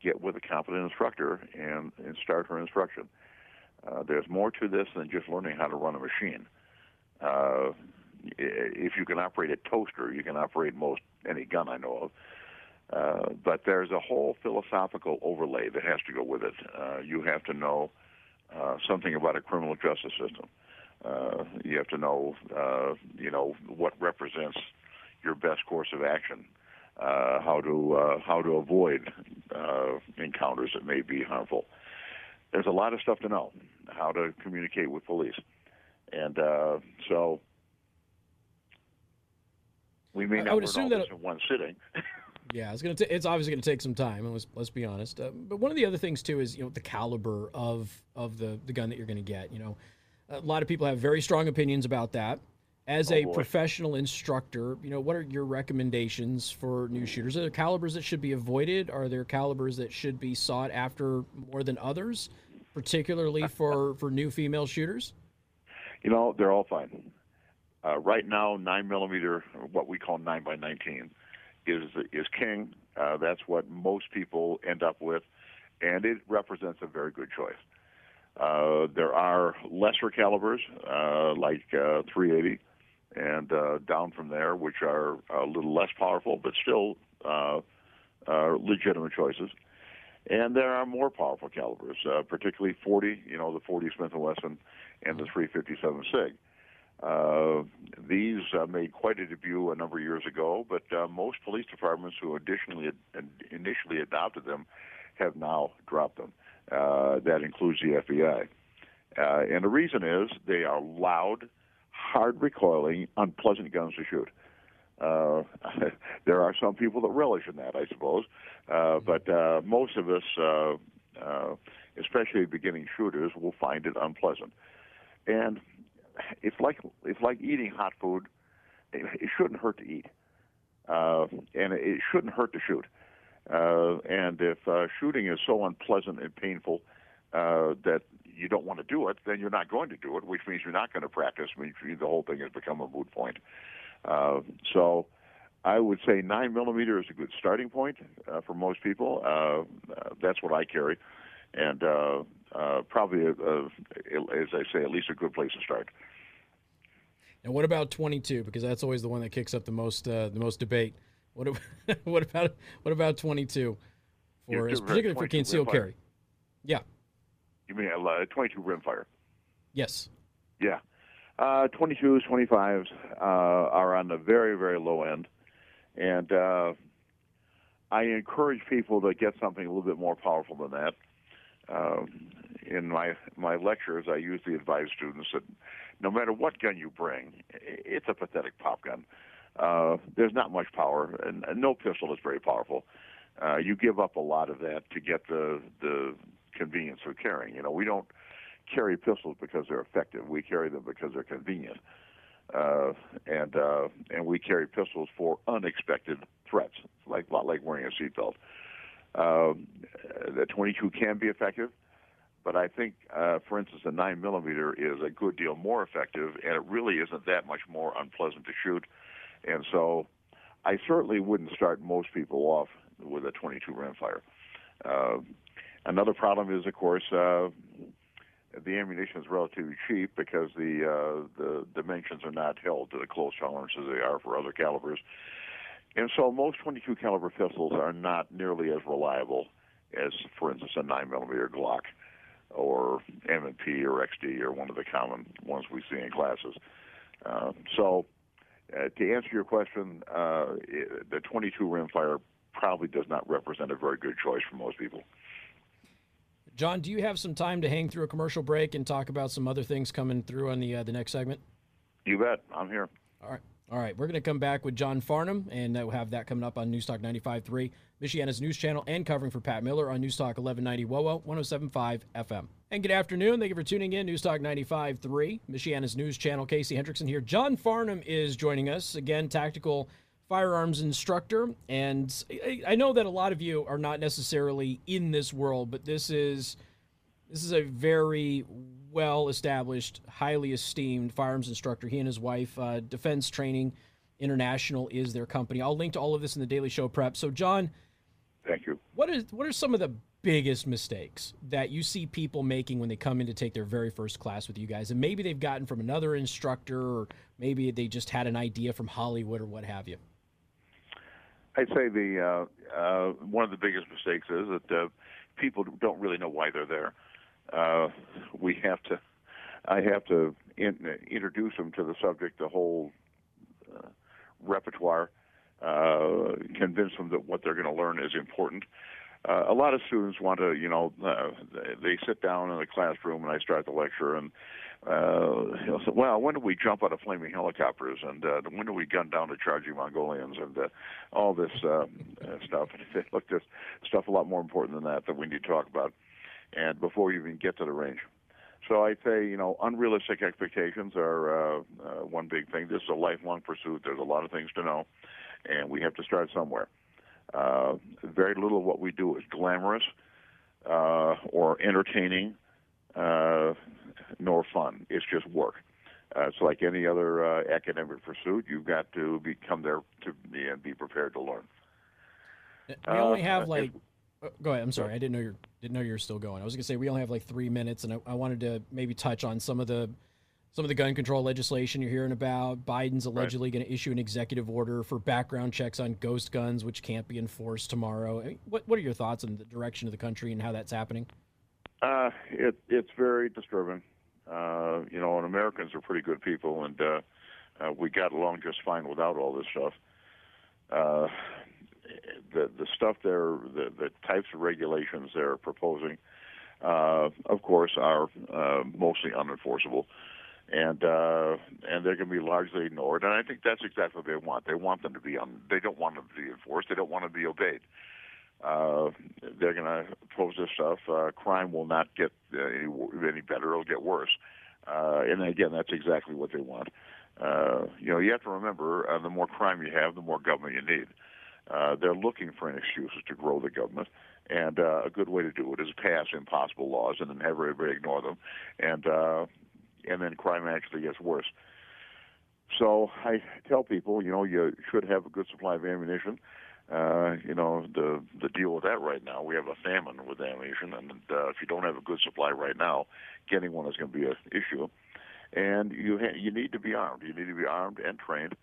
get with a competent instructor and, and start her instruction. Uh, there's more to this than just learning how to run a machine. Uh, if you can operate a toaster, you can operate most any gun I know of. Uh, but there's a whole philosophical overlay that has to go with it. Uh, you have to know uh, something about a criminal justice system. Uh, you have to know, uh, you know, what represents your best course of action uh, how to uh, how to avoid uh, encounters that may be harmful. There's a lot of stuff to know. How to communicate with police, and uh, so we may not I would assume that in one sitting. Yeah, it's gonna. T- it's obviously gonna take some time, and let's, let's be honest. Uh, but one of the other things too is you know the caliber of of the the gun that you're gonna get. You know, a lot of people have very strong opinions about that. As Oh, a boy. professional instructor, you know, what are your recommendations for new shooters? Are there calibers that should be avoided? Are there calibers that should be sought after more than others, particularly for for new female shooters? You know, they're all fine. Uh, right now, nine millimeter, what we call nine by nineteen, is is king. Uh, that's what most people end up with, and it represents a very good choice. Uh, there are lesser calibers uh, like uh, 380 and uh, down from there, which are a little less powerful, but still uh, legitimate choices. And there are more powerful calibers, particularly 40, you know, the 40 Smith & Wesson and the 357 SIG. These made quite a debut a number of years ago, but most police departments who additionally initially adopted them have now dropped them. Uh, that includes the FBI. Uh, and the reason is they are loud, hard recoiling, unpleasant guns to shoot. Uh, there are some people that relish in that, I suppose, uh, but uh, most of us, uh, uh, especially beginning shooters, will find it unpleasant. And it's like it's like eating hot food. It, it shouldn't hurt to eat, uh, and it shouldn't hurt to shoot. Uh, and if uh, shooting is so unpleasant and painful uh, that you don't want to do it, then you're not going to do it, which means you're not going to practice. Which means the whole thing has become a moot point. Uh, so, I would say nine millimeter is a good starting point uh, for most people. Uh, uh, that's what I carry, and uh, uh, probably, a, a, as I say, at least a good place to start. And what about 22? Because that's always the one that kicks up the most uh, the most debate. What ab- what about what about 22 for you're particularly for concealed carry? Yeah. You mean uh, 22 rimfire? Yes. Yeah. Uh, 22s, 25s uh, are on the very, very low end. And uh, I encourage people to get something a little bit more powerful than that. Um, in my my lectures, I usually advise students that no matter what gun you bring, it's a pathetic pop gun. Uh, there's not much power, and, and no pistol is very powerful. Uh, you give up a lot of that to get the the convenience of carrying. You know, we don't carry pistols because they're effective. We carry them because they're convenient, uh, and uh, and we carry pistols for unexpected threats, like lot like wearing a seatbelt. Um, the 22 can be effective, but I think, uh, for instance, a 9 millimeter is a good deal more effective, and it really isn't that much more unpleasant to shoot. And so, I certainly wouldn't start most people off with a 22 rimfire. Uh, another problem is, of course, uh, the ammunition is relatively cheap because the uh, the dimensions are not held to the close tolerances they are for other calibers, and so most 22 caliber pistols are not nearly as reliable as, for instance, a 9 millimeter Glock or M&P or XD or one of the common ones we see in classes. Uh, so, uh, to answer your question, uh, the 22 rimfire probably does not represent a very good choice for most people. John, do you have some time to hang through a commercial break and talk about some other things coming through on the uh, the next segment? You bet. I'm here. All right. All right, we're going to come back with John Farnam, and we'll have that coming up on Newstalk 95.3, Michiana's news channel, and covering for Pat Miller on Newstalk 1190 WOWO 107.5 FM. And good afternoon. Thank you for tuning in. Newstalk 95.3, Michiana's news channel. Casey Hendrickson here. John Farnam is joining us. Again, tactical firearms instructor. And I know that a lot of you are not necessarily in this world, but this is this is a very well established, highly esteemed firearms instructor. He and his wife, uh, Defense Training International, is their company. I'll link to all of this in the Daily Show prep. So, John, thank you. What is what are some of the biggest mistakes that you see people making when they come in to take their very first class with you guys? And maybe they've gotten from another instructor, or maybe they just had an idea from Hollywood or what have you. I'd say the uh, uh, one of the biggest mistakes is that uh, people don't really know why they're there uh, we have to, I have to in, introduce them to the subject, the whole uh, repertoire, uh, convince them that what they're going to learn is important. Uh, a lot of students want to, you know, uh, they sit down in the classroom and I start the lecture and uh, he'll say, well, when do we jump out of flaming helicopters and uh, when do we gun down the charging Mongolians and uh, all this uh, stuff? And look, there's stuff a lot more important than that that we need to talk about and before you even get to the range. So I'd say, you know, unrealistic expectations are uh, uh, one big thing. This is a lifelong pursuit. There's a lot of things to know, and we have to start somewhere. Uh, very little of what we do is glamorous uh, or entertaining, uh, nor fun. It's just work. Uh, it's like any other uh, academic pursuit. You've got to become there to be and be prepared to learn. We only have uh, like uh, go ahead. I'm sorry. I didn't know you didn't know you were still going. I was gonna say we only have like three minutes, and I, I wanted to maybe touch on some of the some of the gun control legislation you're hearing about. Biden's allegedly right. going to issue an executive order for background checks on ghost guns, which can't be enforced tomorrow. I mean, what what are your thoughts on the direction of the country and how that's happening? Uh, it it's very disturbing. Uh, you know, and Americans are pretty good people, and uh, uh, we got along just fine without all this stuff. The the stuff they're the, the types of regulations they're proposing, uh, of course, are uh, mostly unenforceable, and uh, and they're going to be largely ignored. And I think that's exactly what they want. They want them to be un. They don't want them to be enforced. They don't want to be obeyed. Uh, they're going to pose this stuff. Uh, crime will not get uh, any, any better; it'll get worse. Uh, and again, that's exactly what they want. Uh, you know, you have to remember: uh, the more crime you have, the more government you need. Uh, they're looking for an excuse to grow the government, and uh, a good way to do it is pass impossible laws and then have everybody ignore them, and uh, and then crime actually gets worse. So I tell people, you know, you should have a good supply of ammunition. Uh, you know, the the deal with that right now, we have a famine with ammunition, and uh, if you don't have a good supply right now, getting one is going to be an issue. And you ha- you need to be armed. You need to be armed and trained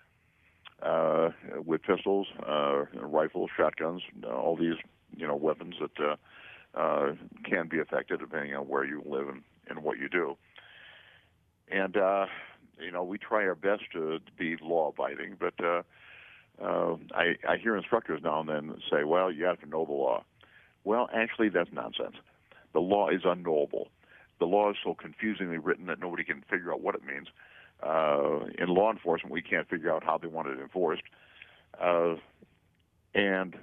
uh, with pistols, uh, rifles, shotguns, all these you know weapons that uh, uh, can be effective depending on where you live and, and what you do. And uh, you know we try our best to, to be law abiding, but uh, uh, I, I hear instructors now and then say, "Well, you have to know the law." Well, actually, that's nonsense. The law is unknowable. The law is so confusingly written that nobody can figure out what it means uh, in law enforcement, we can't figure out how they want it enforced. Uh, and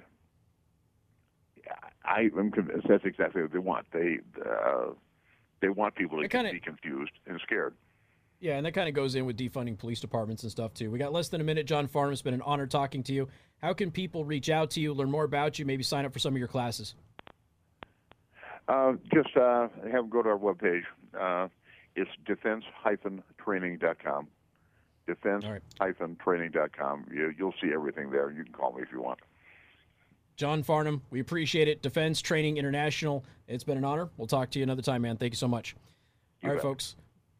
I am convinced that's exactly what they want. They uh, they want people to kinda, be confused and scared. Yeah, and that kind of goes in with defunding police departments and stuff too. We got less than a minute. John Farnam, it's been an honor talking to you. How can people reach out to you, learn more about you, maybe sign up for some of your classes? Uh, just uh, have them go to our webpage. Uh, it's defense-training.com. Defense-training.com. You, you'll see everything there. You can call me if you want. John Farnam, we appreciate it. Defense Training International. It's been an honor. We'll talk to you another time, man. Thank you so much. You All right, bet. folks.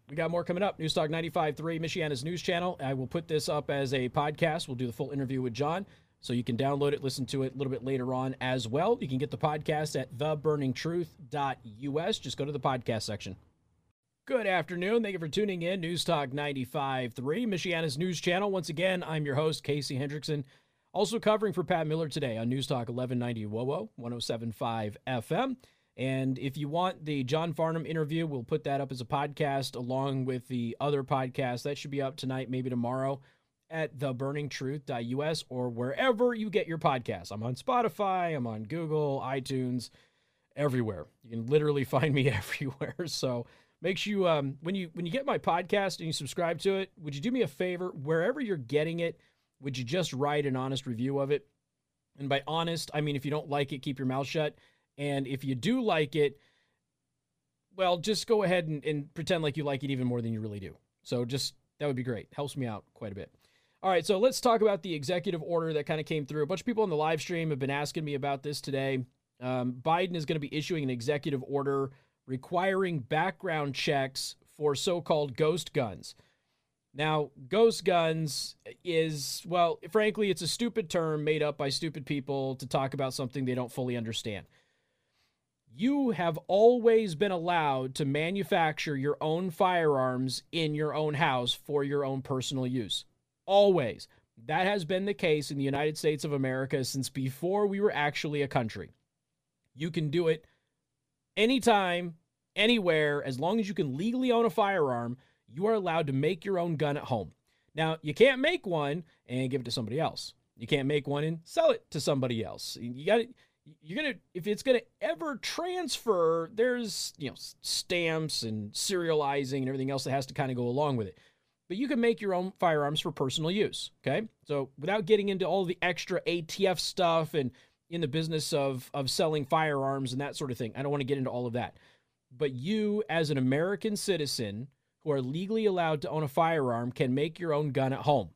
We got more coming up. Newstalk 95.3, Michiana's news channel. I will put this up as a podcast. We'll do the full interview with John. So you can download it, listen to it a little bit later on as well. You can get the podcast at theburningtruth.us. Just go to the podcast section. Good afternoon. Thank you for tuning in. News Talk 95.3, Michiana's news channel. Once again, I'm your host, Casey Hendrickson. Also covering for Pat Miller today on News Talk 1190 WOWO, 107.5 FM. And if you want the John Farnam interview, we'll put that up as a podcast along with the other podcast. That should be up tonight, maybe tomorrow. at theburningtruth.us or wherever you get your podcasts. I'm on Spotify, I'm on Google, iTunes, everywhere. You can literally find me everywhere. So make sure you um, when you when you get my podcast and you subscribe to it, would you do me a favor wherever you're getting it, would you just write an honest review of it? And by honest, I mean if you don't like it, keep your mouth shut. And if you do like it, well, just go ahead and, and pretend like you like it even more than you really do. So just that would be great. Helps me out quite a bit. All right, so let's talk about the executive order that kind of came through. A bunch of people on the live stream have been asking me about this today. Um, Biden is going to be issuing an executive order requiring background checks for so called ghost guns. Now, ghost guns is, well, frankly, it's a stupid term made up by stupid people to talk about something they don't fully understand. You have always been allowed to manufacture your own firearms in your own house for your own personal use. Always. That has been the case in the United States of America since before we were actually a country. You can do it anytime, anywhere, as long as you can legally own a firearm you are allowed to make your own gun at home. Now, you can't make one and give it to somebody else. You can't make one and sell it to somebody else. You got to you're going to if it's going to ever transfer, there's, you know, stamps and serializing and everything else that has to kind of go along with it. But you can make your own firearms for personal use, okay? So, without getting into all the extra ATF stuff and in the business of of selling firearms and that sort of thing. I don't want to get into all of that. But you as an American citizen who are legally allowed to own a firearm can make your own gun at home.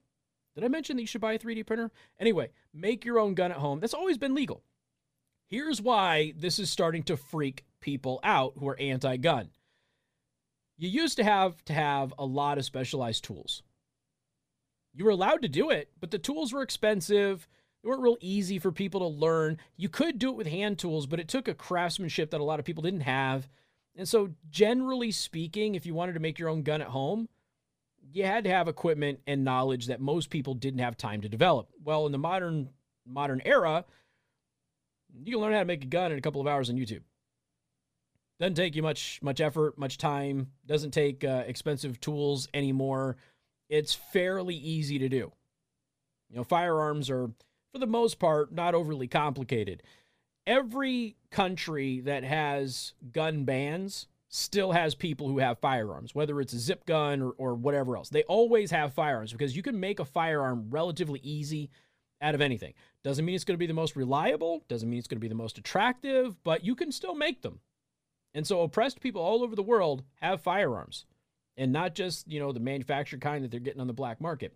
Did I mention that you should buy a 3D printer? Anyway, make your own gun at home. That's always been legal. Here's why this is starting to freak people out who are anti gun. You used to have to have a lot of specialized tools. You were allowed to do it, but the tools were expensive. They weren't real easy for people to learn. You could do it with hand tools, but it took a craftsmanship that a lot of people didn't have. And so, generally speaking, if you wanted to make your own gun at home, you had to have equipment and knowledge that most people didn't have time to develop. Well, in the modern modern era, you can learn how to make a gun in a couple of hours on YouTube. Doesn't take you much much effort, much time. Doesn't take uh, expensive tools anymore. It's fairly easy to do. You know, firearms are, for the most part, not overly complicated every country that has gun bans still has people who have firearms, whether it's a zip gun or, or whatever else. They always have firearms because you can make a firearm relatively easy out of anything. Doesn't mean it's going to be the most reliable, doesn't mean it's going to be the most attractive, but you can still make them. And so oppressed people all over the world have firearms and not just, you know, the manufactured kind that they're getting on the black market.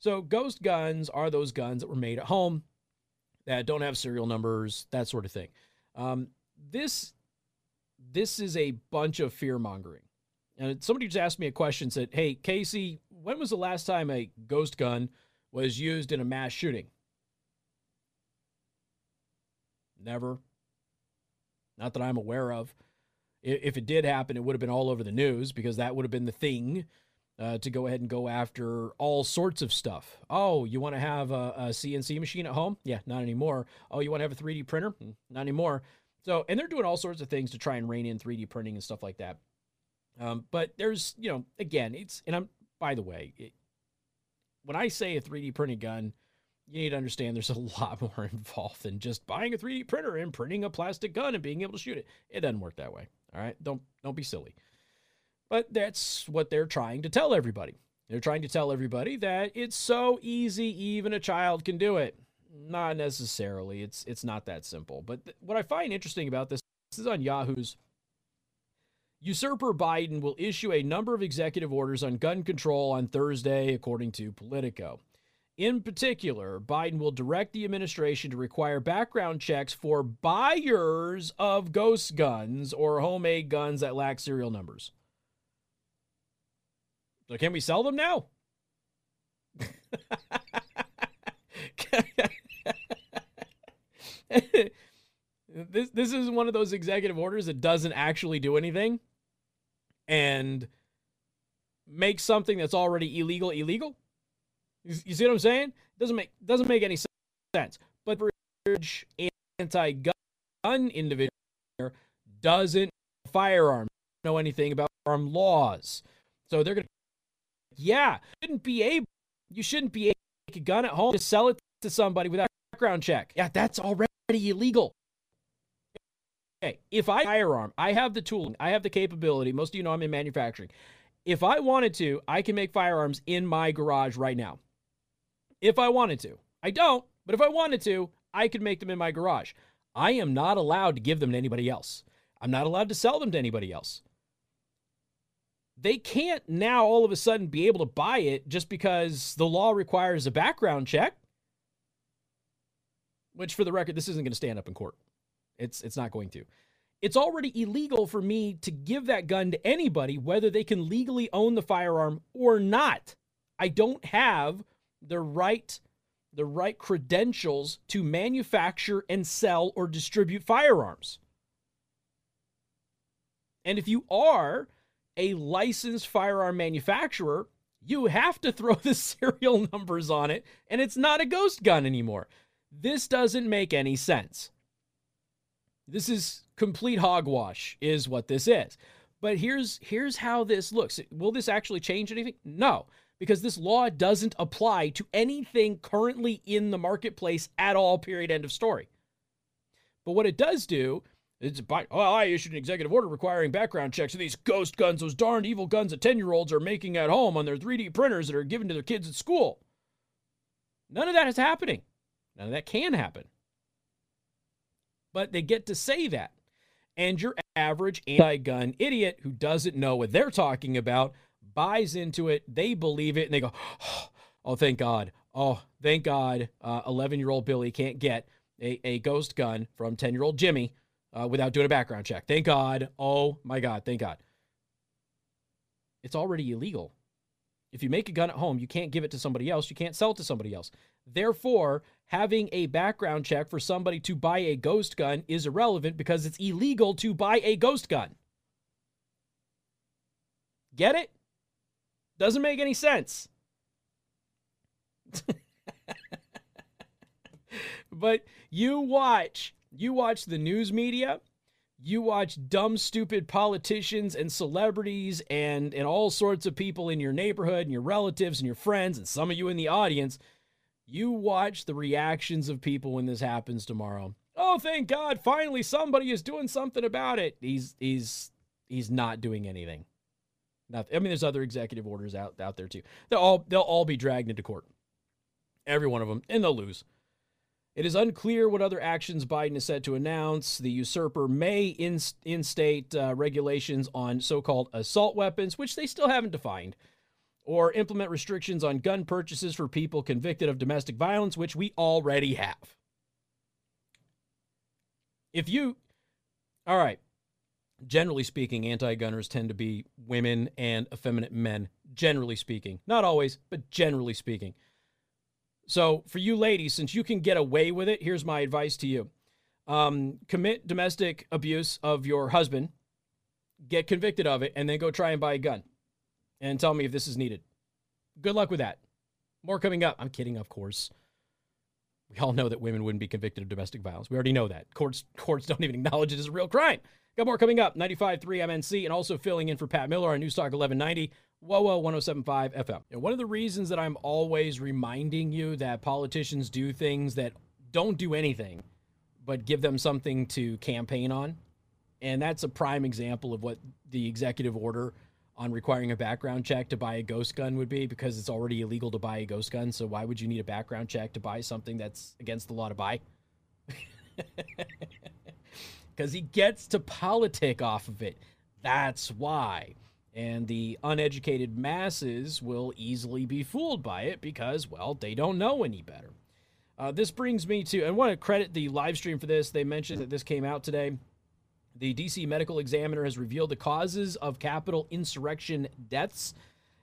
So ghost guns are those guns that were made at home that don't have serial numbers, that sort of thing. Um, this this is a bunch of fear mongering. And somebody just asked me a question said, Hey, Casey, when was the last time a ghost gun was used in a mass shooting? Never. Not that I'm aware of. If it did happen, it would have been all over the news because that would have been the thing uh, to go ahead and go after all sorts of stuff. Oh, you want to have a, a, CNC machine at home? Yeah, not anymore. Oh, you want to have a 3D printer? Hmm, not anymore. So, and they're doing all sorts of things to try and rein in 3D printing and stuff like that. Um, but there's, you know, again, it's, and I'm, by the way, it, when I say a 3D printing gun, you need to understand there's a lot more involved than just buying a 3D printer and printing a plastic gun and being able to shoot it. It doesn't work that way. All right. Don't, don't be silly. But that's what they're trying to tell everybody. They're trying to tell everybody that it's so easy, even a child can do it. Not necessarily. It's it's not that simple. But th- what I find interesting about this, this is on Yahoo's. Usurper Biden will issue a number of executive orders on gun control on Thursday, according to Politico. In particular, Biden will direct the administration to require background checks for buyers of ghost guns or homemade guns that lack serial numbers. So can we sell them now? this this is one of those executive orders that doesn't actually do anything and make something that's already illegal illegal. You, you see what I'm saying? Doesn't make doesn't make any sense. But for anti-gun individual doesn't firearm know anything about firearm laws. So they're going to yeah, you shouldn't be able You shouldn't be able to take a gun at home to sell it to somebody without a background check. Yeah, that's already illegal. Okay, if I firearm, I have the tooling, I have the capability. Most of you know I'm in manufacturing. If I wanted to, I can make firearms in my garage right now. If I wanted to. I don't, but if I wanted to, I could make them in my garage. I am not allowed to give them to anybody else. I'm not allowed to sell them to anybody else. They can't now all of a sudden be able to buy it just because the law requires a background check. Which, for the record, this isn't going to stand up in court. It's it's not going to. It's already illegal for me to give that gun to anybody, whether they can legally own the firearm or not. I don't have the right the right credentials to manufacture and sell or distribute firearms. And if you are a licensed firearm manufacturer, you have to throw the serial numbers on it, and it's not a ghost gun anymore. This doesn't make any sense. This is complete hogwash, is what this is. But here's here's how this looks. Will this actually change anything? No, because this law doesn't apply to anything currently in the marketplace at all. Period. End of story. But what it does do it's oh, I issued an executive order requiring background checks of these ghost guns, those darned evil guns that 10 year olds are making at home on their 3D printers that are given to their kids at school. None of that is happening. None of that can happen. But they get to say that. And your average anti gun idiot who doesn't know what they're talking about buys into it. They believe it and they go, oh, thank God. Oh, thank God. 11 uh, year old Billy can't get a, a ghost gun from 10 year old Jimmy uh, without doing a background check. Thank God. Oh my God. Thank God. It's already illegal. If you make a gun at home, you can't give it to somebody else. You can't sell it to somebody else. Therefore, having a background check for somebody to buy a ghost gun is irrelevant because it's illegal to buy a ghost gun. Get it? Doesn't make any sense. but you watch you watch the news media, you watch dumb, stupid politicians and celebrities and, and all sorts of people in your neighborhood and your relatives and your friends and some of you in the audience. You watch the reactions of people when this happens tomorrow. Oh, thank God! Finally, somebody is doing something about it. He's he's he's not doing anything. Nothing. I mean, there's other executive orders out out there too. They'll all they'll all be dragged into court. Every one of them, and they'll lose. It is unclear what other actions Biden is set to announce. The usurper may instate uh, regulations on so called assault weapons, which they still haven't defined, or implement restrictions on gun purchases for people convicted of domestic violence, which we already have. If you, all right, generally speaking, anti gunners tend to be women and effeminate men, generally speaking. Not always, but generally speaking. So, for you ladies, since you can get away with it, here's my advice to you um, commit domestic abuse of your husband, get convicted of it, and then go try and buy a gun and tell me if this is needed. Good luck with that. More coming up. I'm kidding, of course. We all know that women wouldn't be convicted of domestic violence. We already know that. Courts courts don't even acknowledge it as a real crime. Got more coming up. 95.3 MNC and also filling in for Pat Miller on News Talk 1190. WOWO, 1075 FM. And one of the reasons that I'm always reminding you that politicians do things that don't do anything, but give them something to campaign on. And that's a prime example of what the executive order on requiring a background check to buy a ghost gun would be because it's already illegal to buy a ghost gun. So why would you need a background check to buy something that's against the law to buy? Because he gets to politic off of it. That's why. And the uneducated masses will easily be fooled by it because, well, they don't know any better. Uh, this brings me to, I want to credit the live stream for this. They mentioned that this came out today. The DC Medical Examiner has revealed the causes of Capitol insurrection deaths.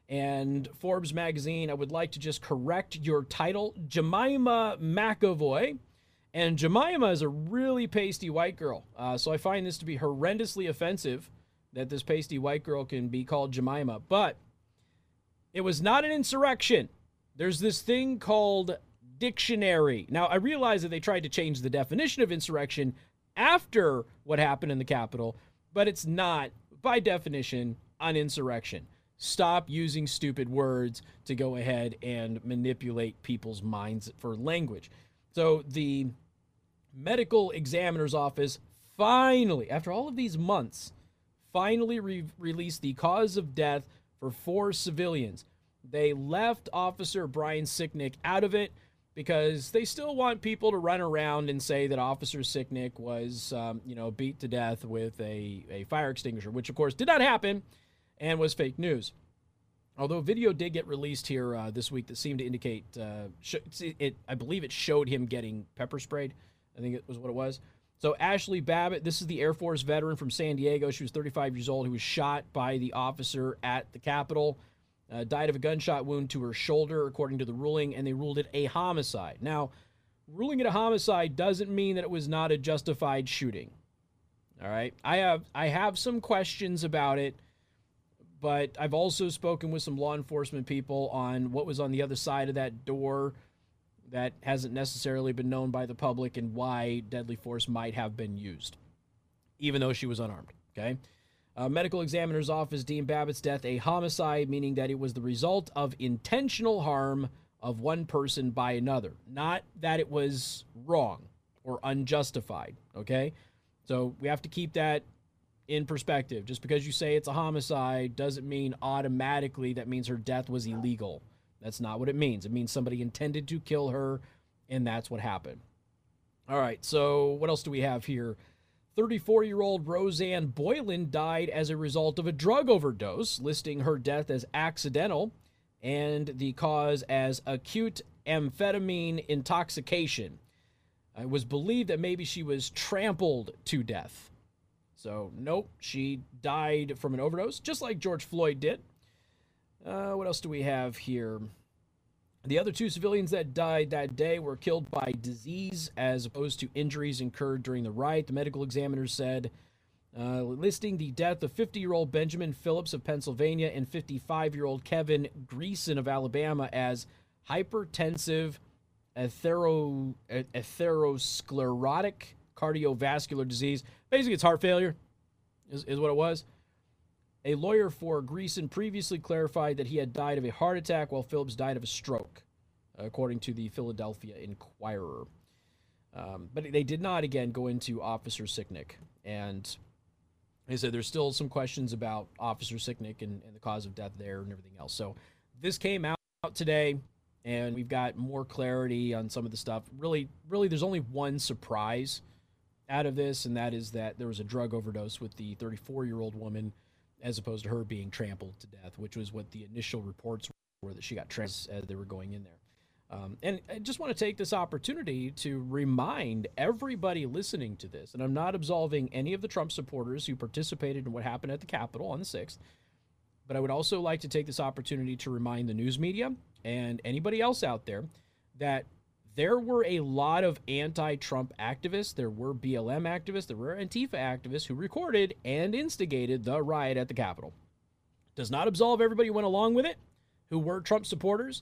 And Forbes magazine, I would like to just correct your title, Jemima McEvoy. And Jemima is a really pasty white girl. Uh, so I find this to be horrendously offensive that this pasty white girl can be called Jemima. But it was not an insurrection. There's this thing called dictionary. Now, I realize that they tried to change the definition of insurrection after what happened in the Capitol, but it's not, by definition, an insurrection. stop using stupid words to go ahead and manipulate people's minds for language. So the medical examiner's office finally, after all of these months, finally re- released the cause of death for four civilians. They left Officer Brian Sicknick out of it because they still want people to run around and say that Officer Sicknick was, um, you know, beat to death with a, a fire extinguisher, which of course did not happen and was fake news. Although video did get released here uh, this week that seemed to indicate, uh, sh- it, I believe it showed him getting pepper sprayed. I think it was what it was. So Ashli Babbitt, this is the Air Force veteran from San Diego. She was 35 years old who was shot by the officer at the Capitol. Uh, died of a gunshot wound to her shoulder, according to the ruling, and they ruled it a homicide. Now, ruling it a homicide doesn't mean that it was not a justified shooting. All right, I have I have some questions about it, but I've also spoken with some law enforcement people on what was on the other side of that door that hasn't necessarily been known by the public and why deadly force might have been used, even though she was unarmed. Okay. Uh, medical examiner's office deemed Babbitt's death a homicide, meaning that it was the result of intentional harm of one person by another, not that it was wrong or unjustified. Okay. So we have to keep that in perspective. Just because you say it's a homicide doesn't mean automatically that means her death was illegal. That's not what it means. It means somebody intended to kill her, and that's what happened. All right, so what else do we have here? 34 year old Rosanne Boyland died as a result of a drug overdose, listing her death as accidental and the cause as acute amphetamine intoxication. It was believed that maybe she was trampled to death. So, nope, she died from an overdose, just like George Floyd did. Uh, what else do we have here? The other two civilians that died that day were killed by disease as opposed to injuries incurred during the riot. The medical examiner said, uh, listing the death of 50 year old Benjamin Phillips of Pennsylvania and 55 year old Kevin Greeson of Alabama as hypertensive athero- atherosclerotic cardiovascular disease. Basically, it's heart failure, is, is what it was. A lawyer for Greeson previously clarified that he had died of a heart attack while Phillips died of a stroke, according to the Philadelphia Inquirer. Um, but they did not, again, go into Officer Sicknick. And they said there's still some questions about Officer Sicknick and, and the cause of death there and everything else. So this came out today, and we've got more clarity on some of the stuff. Really, really, there's only one surprise out of this, and that is that there was a drug overdose with the 34 year old woman as opposed to her being trampled to death, which was what the initial reports were that she got trampled as they were going in there. Um, and I just want to take this opportunity to remind everybody listening to this, and I'm not absolving any of the Trump supporters who participated in what happened at the Capitol on the 6th, but I would also like to take this opportunity to remind the news media and anybody else out there that there were a lot of anti Trump activists. There were BLM activists. There were Antifa activists who recorded and instigated the riot at the Capitol. Does not absolve everybody who went along with it, who were Trump supporters.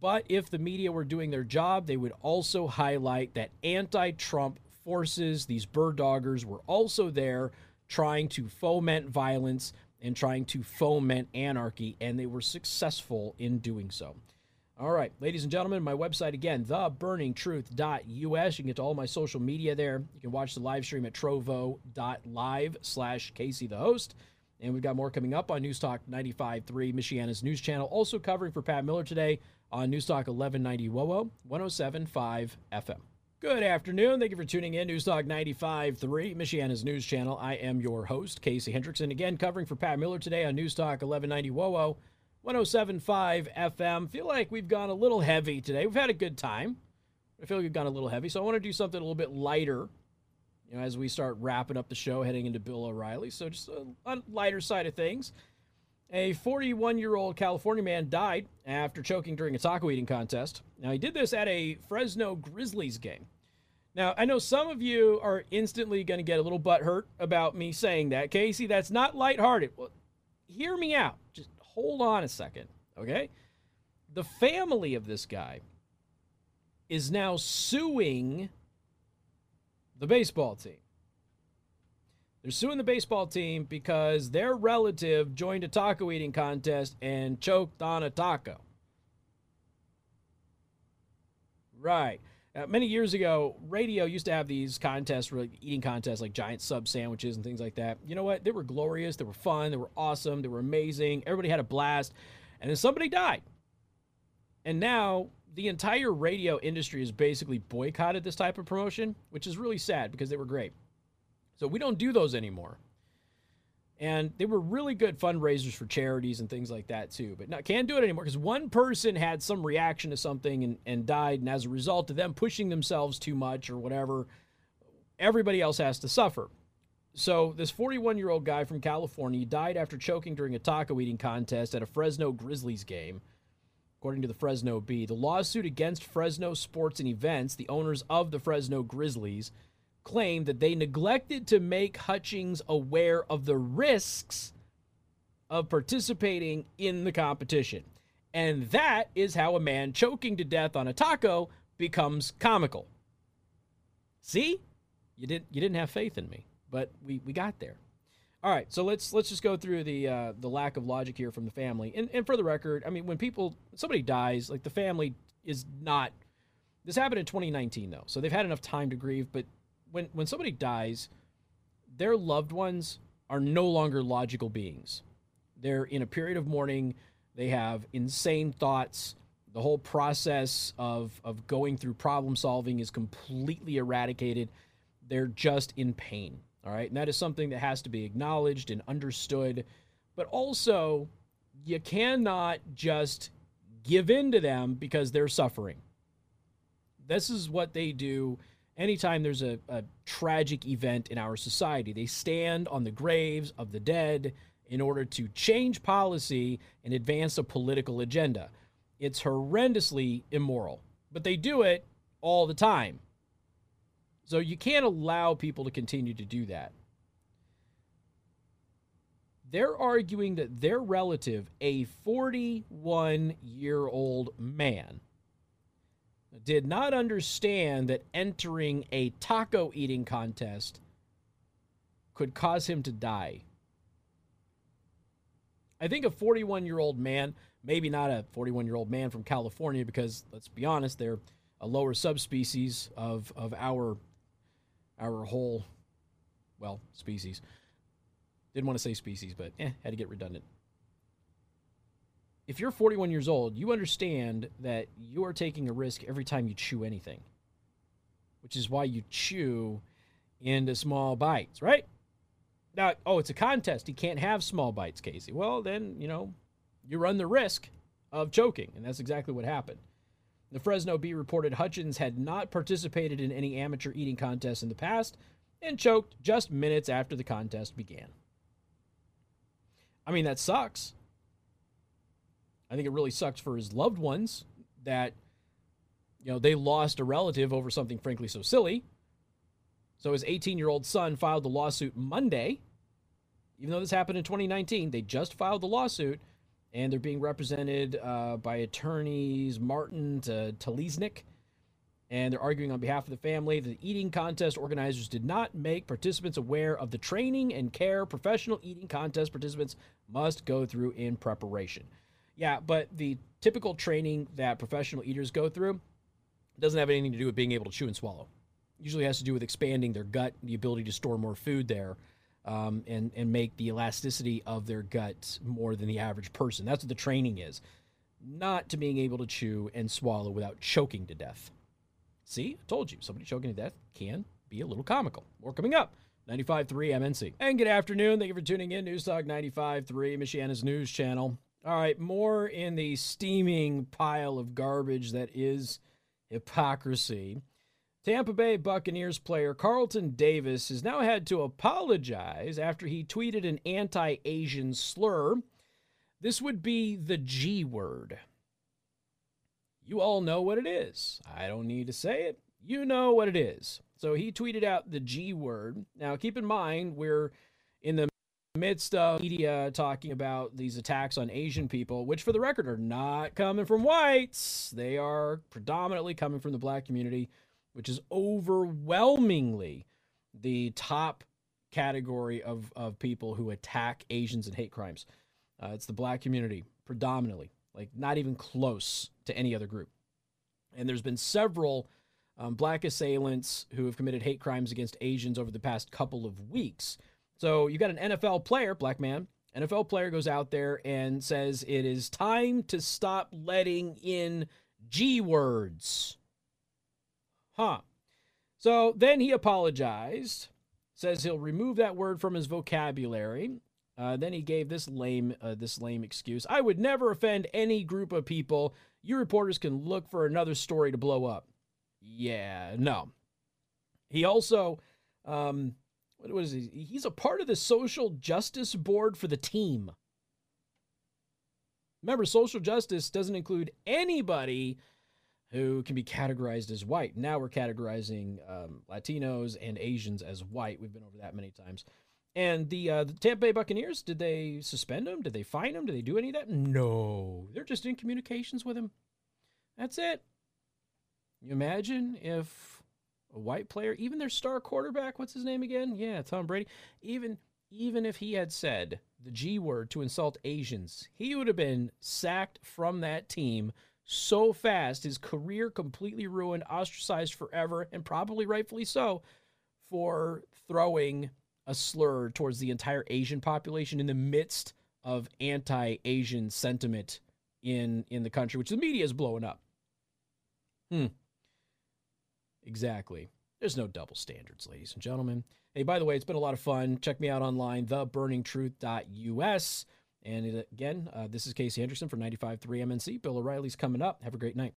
But if the media were doing their job, they would also highlight that anti Trump forces, these bird doggers, were also there trying to foment violence and trying to foment anarchy, and they were successful in doing so. All right, ladies and gentlemen, my website again, theburningtruth.us. You can get to all my social media there. You can watch the live stream at trovo.live slash Casey the host. And we've got more coming up on News Talk 95.3, Michiana's news channel. Also covering for Pat Miller today on News Talk 1190 WOWO, 107.5 FM. Good afternoon. Thank you for tuning in. News Talk 95.3, Michiana's news channel. I am your host, Casey Hendrickson. Again, covering for Pat Miller today on News Talk 1190 WOWO, 107.5 FM. Feel like we've gone a little heavy today. We've had a good time. I feel like we've gone a little heavy, so I want to do something a little bit lighter. You know, as we start wrapping up the show, heading into Bill O'Reilly. So just a lighter side of things. A 41 year old California man died after choking during a taco eating contest. Now, he did this at a Fresno Grizzlies game. Now, I know some of you are instantly going to get a little butthurt about me saying that. Casey, that's not lighthearted. Well, hear me out. Just hold on a second, okay? The family of this guy is now suing the baseball team. They're suing the baseball team because their relative joined a taco eating contest and choked on a taco. Right. Uh, many years ago, radio used to have these contests, eating contests like giant sub sandwiches and things like that. You know what? They were glorious. They were fun. They were awesome. They were amazing. Everybody had a blast. And then somebody died. And now the entire radio industry has basically boycotted this type of promotion, which is really sad because they were great. So we don't do those anymore. And they were really good fundraisers for charities and things like that too. But now can't do it anymore because one person had some reaction to something and, and died. And as a result of them pushing themselves too much or whatever, everybody else has to suffer. So this 41 year old guy from California died after choking during a taco eating contest at a Fresno Grizzlies game. According to the Fresno Bee, the lawsuit against Fresno Sports and Events, the owners of the Fresno Grizzlies, claimed that they neglected to make Hutchings aware of the risks of participating in the competition. And that is how a man choking to death on a taco becomes comical. See? You didn't you didn't have faith in me, but we, we got there. All right, so let's let's just go through the uh, the lack of logic here from the family. And, and for the record, I mean, when people somebody dies, like the family is not. This happened in 2019 though, so they've had enough time to grieve. But when when somebody dies, their loved ones are no longer logical beings. They're in a period of mourning. They have insane thoughts. The whole process of of going through problem solving is completely eradicated. They're just in pain. All right. And that is something that has to be acknowledged and understood. But also, you cannot just give in to them because they're suffering. This is what they do anytime there's a, a tragic event in our society. They stand on the graves of the dead in order to change policy and advance a political agenda. It's horrendously immoral, but they do it all the time. So you can't allow people to continue to do that. They're arguing that their relative, a 41 year old man, did not understand that entering a taco eating contest could cause him to die. I think a 41 year old man, maybe not a 41 year old man from California, because let's be honest, they're a lower subspecies of, of our, our whole, well, species. Didn't want to say species, but eh, had to get redundant if you're 41 years old, you understand that you are taking a risk every time you chew anything, which is why you chew into small bites, right? Now, oh, it's a contest. You can't have small bites, Casey. Well, then, you know, you run the risk of choking, and that's exactly what happened. The Fresno Bee reported Hutchings had not participated in any amateur eating contests in the past and choked just minutes after the contest began. I mean, that sucks. I think it really sucks for his loved ones that you know they lost a relative over something frankly so silly. So his 18-year-old son filed the lawsuit Monday. Even though this happened in 2019, they just filed the lawsuit, and they're being represented uh, by attorneys Martin to Telesnik, and they're arguing on behalf of the family that the eating contest organizers did not make participants aware of the training and care professional eating contest participants must go through in preparation. Yeah, but the typical training that professional eaters go through doesn't have anything to do with being able to chew and swallow. Usually has to do with expanding their gut, the ability to store more food there, um, and and make the elasticity of their gut more than the average person. That's what the training is, not to being able to chew and swallow without choking to death. See, I told you, somebody choking to death can be a little comical. More coming up. 95.3 MNC. And good afternoon. Thank you for tuning in. News Talk 95.3, Michiana's news channel. All right, more in the steaming pile of garbage that is hypocrisy. Tampa Bay Buccaneers player Carlton Davis has now had to apologize after he tweeted an anti Asian slur. This would be the G word. You all know what it is. I don't need to say it. You know what it is. So he tweeted out the G word. Now, keep in mind, we're in the midst of media talking about these attacks on Asian people, which for the record are not coming from whites, they are predominantly coming from the black community, which is overwhelmingly the top category of, of people who attack Asians and hate crimes. Uh, it's the black community predominantly, like not even close to any other group. And there's been several um, black assailants who have committed hate crimes against Asians over the past couple of weeks. So you got an NFL player, black man, NFL player goes out there and says it is time to stop letting in G words. Huh. So then he apologized, says he'll remove that word from his vocabulary. Uh, then he gave this lame, uh, this lame excuse. I would never offend any group of people. You reporters can look for another story to blow up. Yeah, no. He also, um, what was he? He's a part of the social justice board for the team. Remember, social justice doesn't include anybody who can be categorized as white. Now we're categorizing um, Latinos and Asians as white. We've been over that many times. And the, uh, the Tampa Bay Buccaneers, did they suspend him? Did they fine him? Did they do any of that? No. They're just in communications with him. That's it. You imagine if a white player, even their star quarterback, what's his name again? Yeah, Tom Brady. Even even if he had said the G word to insult Asians, he would have been sacked from that team so fast, his career completely ruined, ostracized forever, and probably rightfully so for throwing a slur towards the entire Asian population in the midst of anti-Asian sentiment in in the country, which the media is blowing up. Hmm. Exactly. There's no double standards, ladies and gentlemen. Hey, by the way, it's been a lot of fun. Check me out online, theburningtruth.us. And again, uh, this is Casey Hendrickson for 95.3 MNC. Bill O'Reilly's coming up. Have a great night.